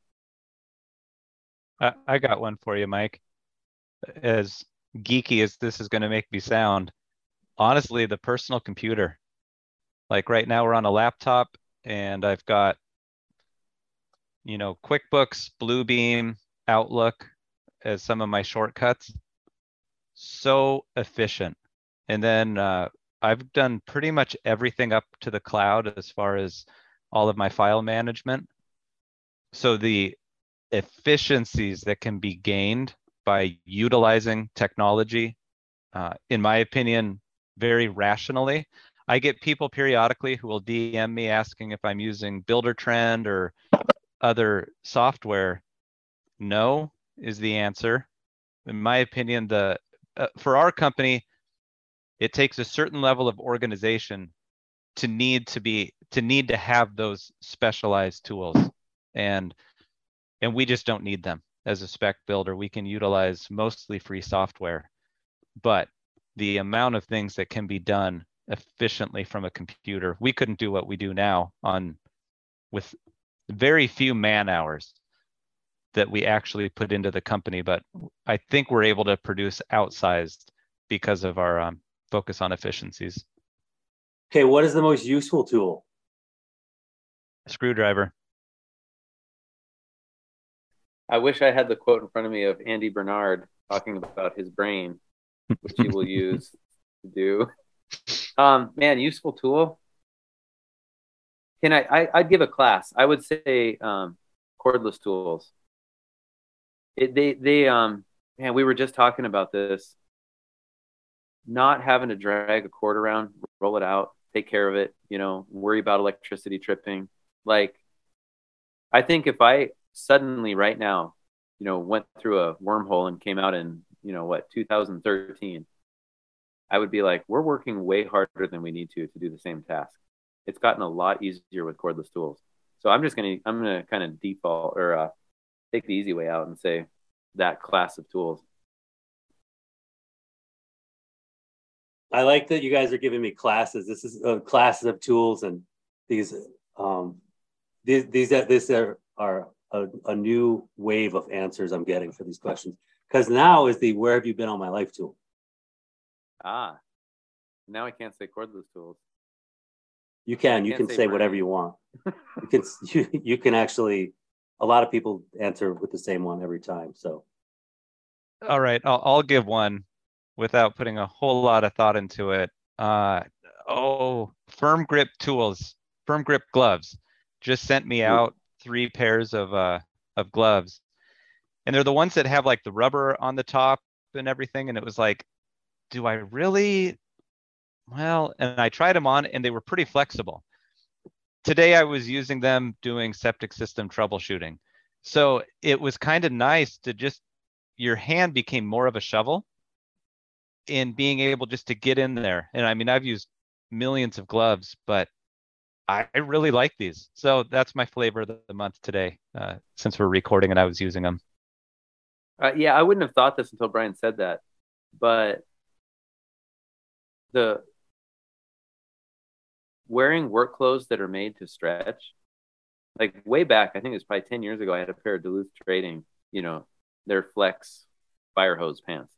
I, I got one for you, Mike. As geeky as this is going to make me sound, honestly, the personal computer. Like right now, we're on a laptop, and I've got, you know, QuickBooks, Bluebeam, Outlook as some of my shortcuts. So efficient. And then uh, I've done pretty much everything up to the cloud as far as all of my file management. So the efficiencies that can be gained by utilizing technology, uh, in my opinion, very rationally. I get people periodically who will DM me asking if I'm using Buildertrend or other software. No is the answer. In my opinion, the uh, for our company, it takes a certain level of organization to need to be to need to have those specialized tools. And and we just don't need them as a spec builder. We can utilize mostly free software but the amount of things that can be done efficiently from a computer we couldn't do what we do now on with very few man hours that we actually put into the company but i think we're able to produce outsized because of our um, focus on efficiencies Okay, what is the most useful tool? screwdriver I wish I had the quote in front of me of Andy Bernard talking about his brain, which he will use to do. Um, man, useful tool. Can I, I? I'd give a class. I would say um, cordless tools. It, they they um man, we were just talking about this. Not having to drag a cord around, roll it out, take care of it. You know, worry about electricity tripping. Like, I think if I suddenly right now, you know, went through a wormhole and came out in, you know, what, 2013, I would be like, we're working way harder than we need to to do the same task. It's gotten a lot easier with cordless tools. So I'm just gonna I'm gonna kind of default or uh, take the easy way out and say that class of tools. I like that you guys are giving me classes. This is uh, classes of tools and these um these these are these are, are a, a new wave of answers I'm getting for these questions. Because now is the where have you been all my life tool. Ah, now I can't say cordless tools. You can you Can't say say whatever you want. You can you, you can actually a lot of people answer with the same one every time. So All right, I'll, I'll give one without putting a whole lot of thought into it. Uh, oh, firm grip tools, firm grip gloves, just sent me out three pairs of uh of gloves, and they're the ones that have like the rubber on the top and everything. And it was like do I really? Well, and I tried them on and they were pretty flexible. Today I was using them doing septic system troubleshooting. So it was kind of nice to just, your hand became more of a shovel in being able just to get in there. And I mean, I've used millions of gloves, but I really like these. So that's my flavor of the month today. Uh, since we're recording and I was using them. Uh, yeah, I wouldn't have thought this until Bryan said that, but the wearing work clothes that are made to stretch, like way back, I think it was probably ten years ago. I had a pair of Duluth Trading, you know, their flex fire hose pants,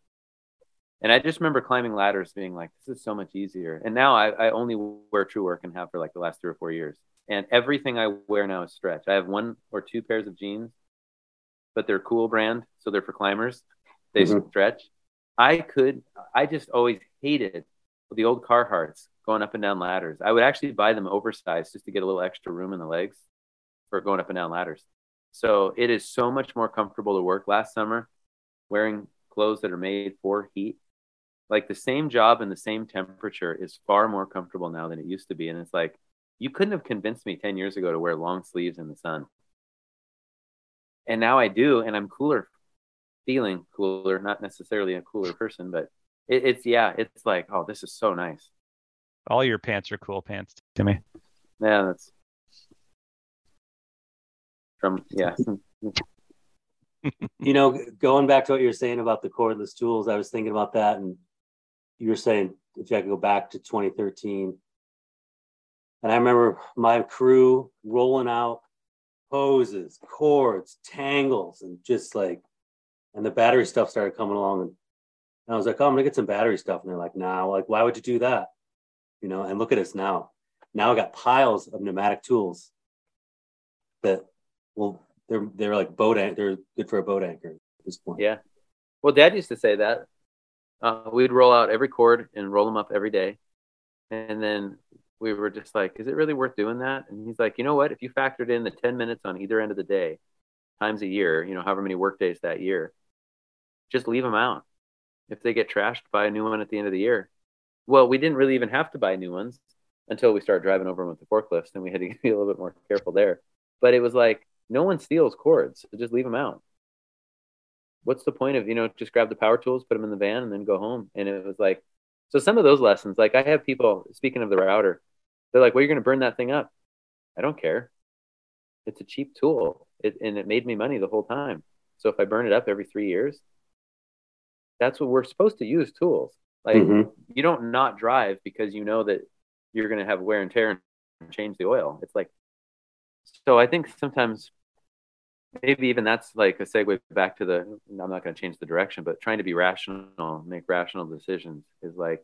and I just remember climbing ladders, being like, "This is so much easier." And now I, I only wear Truewerk and have for like the last three or four years, and everything I wear now is stretch. I have one or two pairs of jeans but they're Kühl brand, so they're for climbers. They mm-hmm. stretch. I could, I just always hated the old Carhartts going up and down ladders. I would actually buy them oversized just to get a little extra room in the legs for going up and down ladders. So it is so much more comfortable to work. Last summer, wearing clothes that are made for heat, like the same job and the same temperature is far more comfortable now than it used to be. And it's like, you couldn't have convinced me 10 years ago to wear long sleeves in the sun and now I do, and I'm cooler, feeling cooler, not necessarily a cooler person, but it, it's yeah, it's like oh, this is so nice. All your pants are cool pants, Timmy. Yeah, that's from yeah. you know, going back to what you were saying about the cordless tools, I was thinking about that, and you were saying if I could go back to 2013, and I remember my crew rolling out hoses, cords, tangles, and just like, and the battery stuff started coming along. And, and I was like, oh, I'm gonna get some battery stuff. And they're like, nah, like, why would you do that? You know, and look at us now. Now I got piles of pneumatic tools that well, they're they're like boat an- they're good for a boat anchor at this point. Yeah. Well, Dad used to say that. Uh, we'd roll out every cord and roll them up every day, and then we were just like, is it really worth doing that? And he's like, you know what? If you factored in the 10 minutes on either end of the day times a year, you know, however many work days that year, just leave them out. If they get trashed, buy a new one at the end of the year. Well, we didn't really even have to buy new ones until we started driving over them with the forklifts and we had to be a little bit more careful there. But it was like, no one steals cords, so just leave them out. What's the point of, you know, just grab the power tools, put them in the van, and then go home? And it was like, so some of those lessons, like I have people, speaking of the router, they're like, well, you're going to burn that thing up. I don't care. It's a cheap tool. It, and it made me money the whole time. So if I burn it up every three years, that's what we're supposed to use tools. Like mm-hmm. you don't not drive because you know that you're going to have wear and tear and change the oil. It's like, so I think sometimes maybe even that's like a segue back to the, I'm not going to change the direction, but trying to be rational, make rational decisions is like,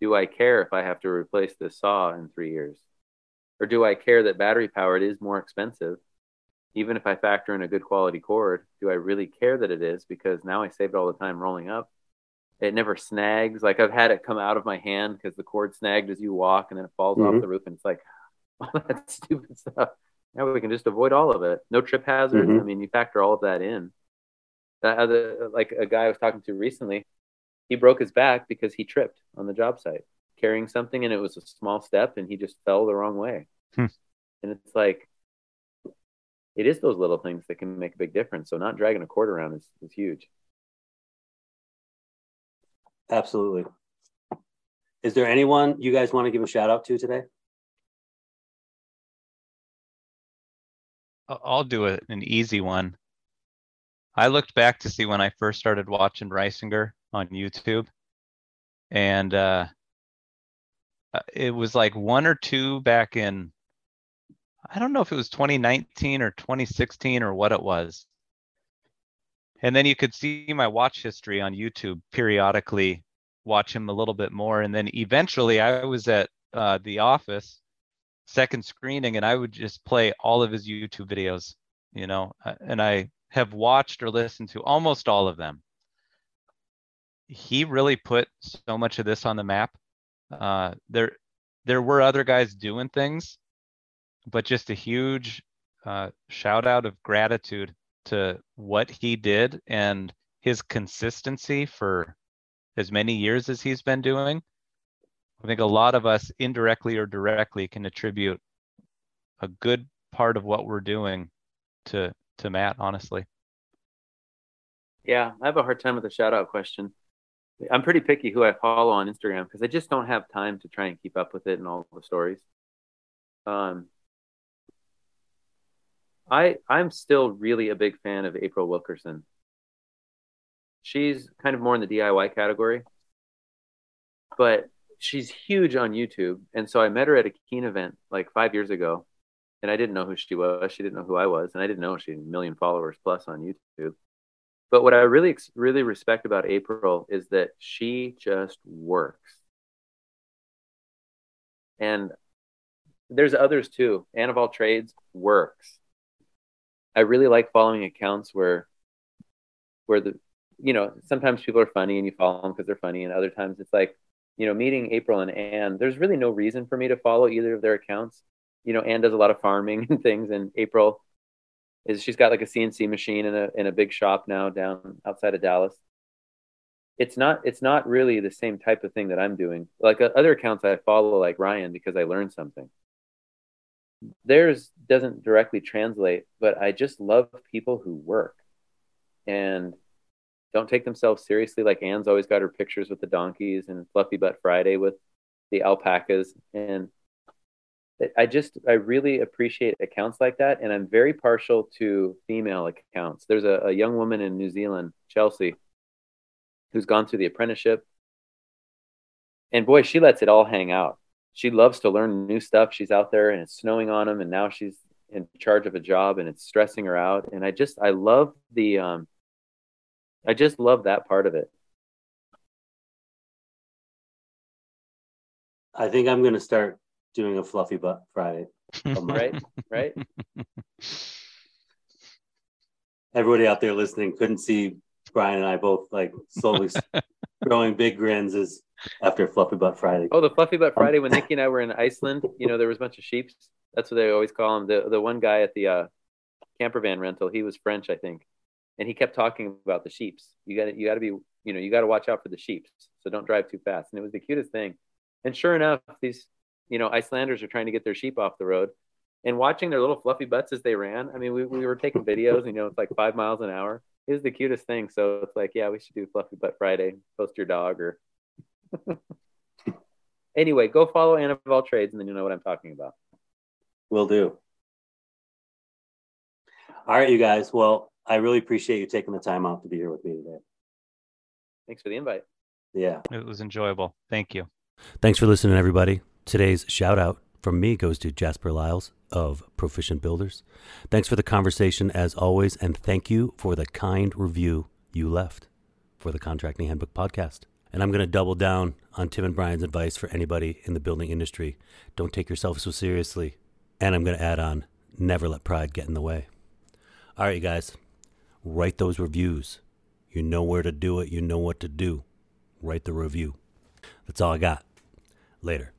do I care if I have to replace this saw in three years? Or do I care that battery powered is more expensive? Even if I factor in a good quality cord, do I really care that it is? Because now I save it all the time rolling up. It never snags. Like I've had it come out of my hand because the cord snagged as you walk and then it falls mm-hmm. off the roof and it's like all that stupid stuff. Now we can just avoid all of it. No trip hazards. Mm-hmm. I mean, you factor all of that in. That other, like a guy I was talking to recently, he broke his back because he tripped on the job site carrying something and it was a small step and he just fell the wrong way. Hmm. And it's like, it is those little things that can make a big difference. So not dragging a cord around is, is huge. Absolutely. Is there anyone you guys want to give a shout out to today? I'll do an easy one. I looked back to see when I first started watching Risinger on YouTube. And uh, uh, it was like one or two back in, I don't know if it was 2019 or 2016 or what it was. And then you could see my watch history on YouTube periodically, watch him a little bit more. And then eventually I was at uh, the office, second screening, and I would just play all of his YouTube videos, you know, uh, and I have watched or listened to almost all of them he really put so much of this on the map. Uh, there, there were other guys doing things, but just a huge uh, shout out of gratitude to what he did and his consistency for as many years as he's been doing, I think a lot of us indirectly or directly can attribute a good part of what we're doing to to Matt, honestly. Yeah, I have a hard time with the shout out question. I'm pretty picky who I follow on Instagram because I just don't have time to try and keep up with it and all the stories. Um, I I'm still really a big fan of April Wilkerson. She's kind of more in the DIY category, but she's huge on YouTube. And so I met her at a Keen event like five years ago, and I didn't know who she was. She didn't know who I was, and I didn't know she had a million followers plus on YouTube. But what I really, really respect about April is that she just works. And there's others too. Anne of all trades works. I really like following accounts where, where the, you know, sometimes people are funny and you follow them because they're funny, and other times it's like, you know, meeting April and Anne. There's really no reason for me to follow either of their accounts. You know, Anne does a lot of farming and things, and April is she's got like a CNC machine in a in a big shop now down outside of Dallas. It's not it's not really the same type of thing that I'm doing. Like uh, other accounts I follow, like Ryan, because I learned something. Theirs doesn't directly translate, but I just love people who work and don't take themselves seriously. Like Anne's always got her pictures with the donkeys and Fluffy Butt Friday with the alpacas and I just I really appreciate accounts like that, and I'm very partial to female accounts. There's a, a young woman in New Zealand, Chelsea, who's gone through the apprenticeship, and boy, she lets it all hang out. She loves to learn new stuff. She's out there, and it's snowing on them, and now she's in charge of a job, and it's stressing her out. And I just I love the um, I just love that part of it. I think I'm going to start doing a fluffy butt Friday. right, right. Everybody out there listening couldn't see Bryan and I both like slowly growing big grins is after Fluffy Butt Friday. Oh, the Fluffy Butt Friday when Nikki and I were in Iceland, you know, there was a bunch of sheeps. That's what they always call them. The the one guy at the uh, camper van rental, he was French, I think, and he kept talking about the sheeps. You got to you got to be, you know, you got to watch out for the sheeps. So don't drive too fast. And it was the cutest thing. And sure enough, these you know, Icelanders are trying to get their sheep off the road and watching their little fluffy butts as they ran. I mean, we, we were taking videos, you know, it's like five miles an hour. It was the cutest thing. So it's like, yeah, we should do Fluffy Butt Friday. Post your dog or. anyway, go follow Anne of all trades, and then you know what I'm talking about. Will do. All right, you guys. Well, I really appreciate you taking the time out to be here with me today. Thanks for the invite. Yeah, it was enjoyable. Thank you. Thanks for listening, everybody. Today's shout out from me goes to Jasper Lyles of Proficient Builders. Thanks for the conversation as always, and thank you for the kind review you left for the Contracting Handbook podcast. And I'm going to double down on Tim and Bryan's advice for anybody in the building industry. Don't take yourself so seriously. And I'm going to add on never let pride get in the way. All right, you guys, write those reviews. You know where to do it, you know what to do. Write the review. That's all I got. Later.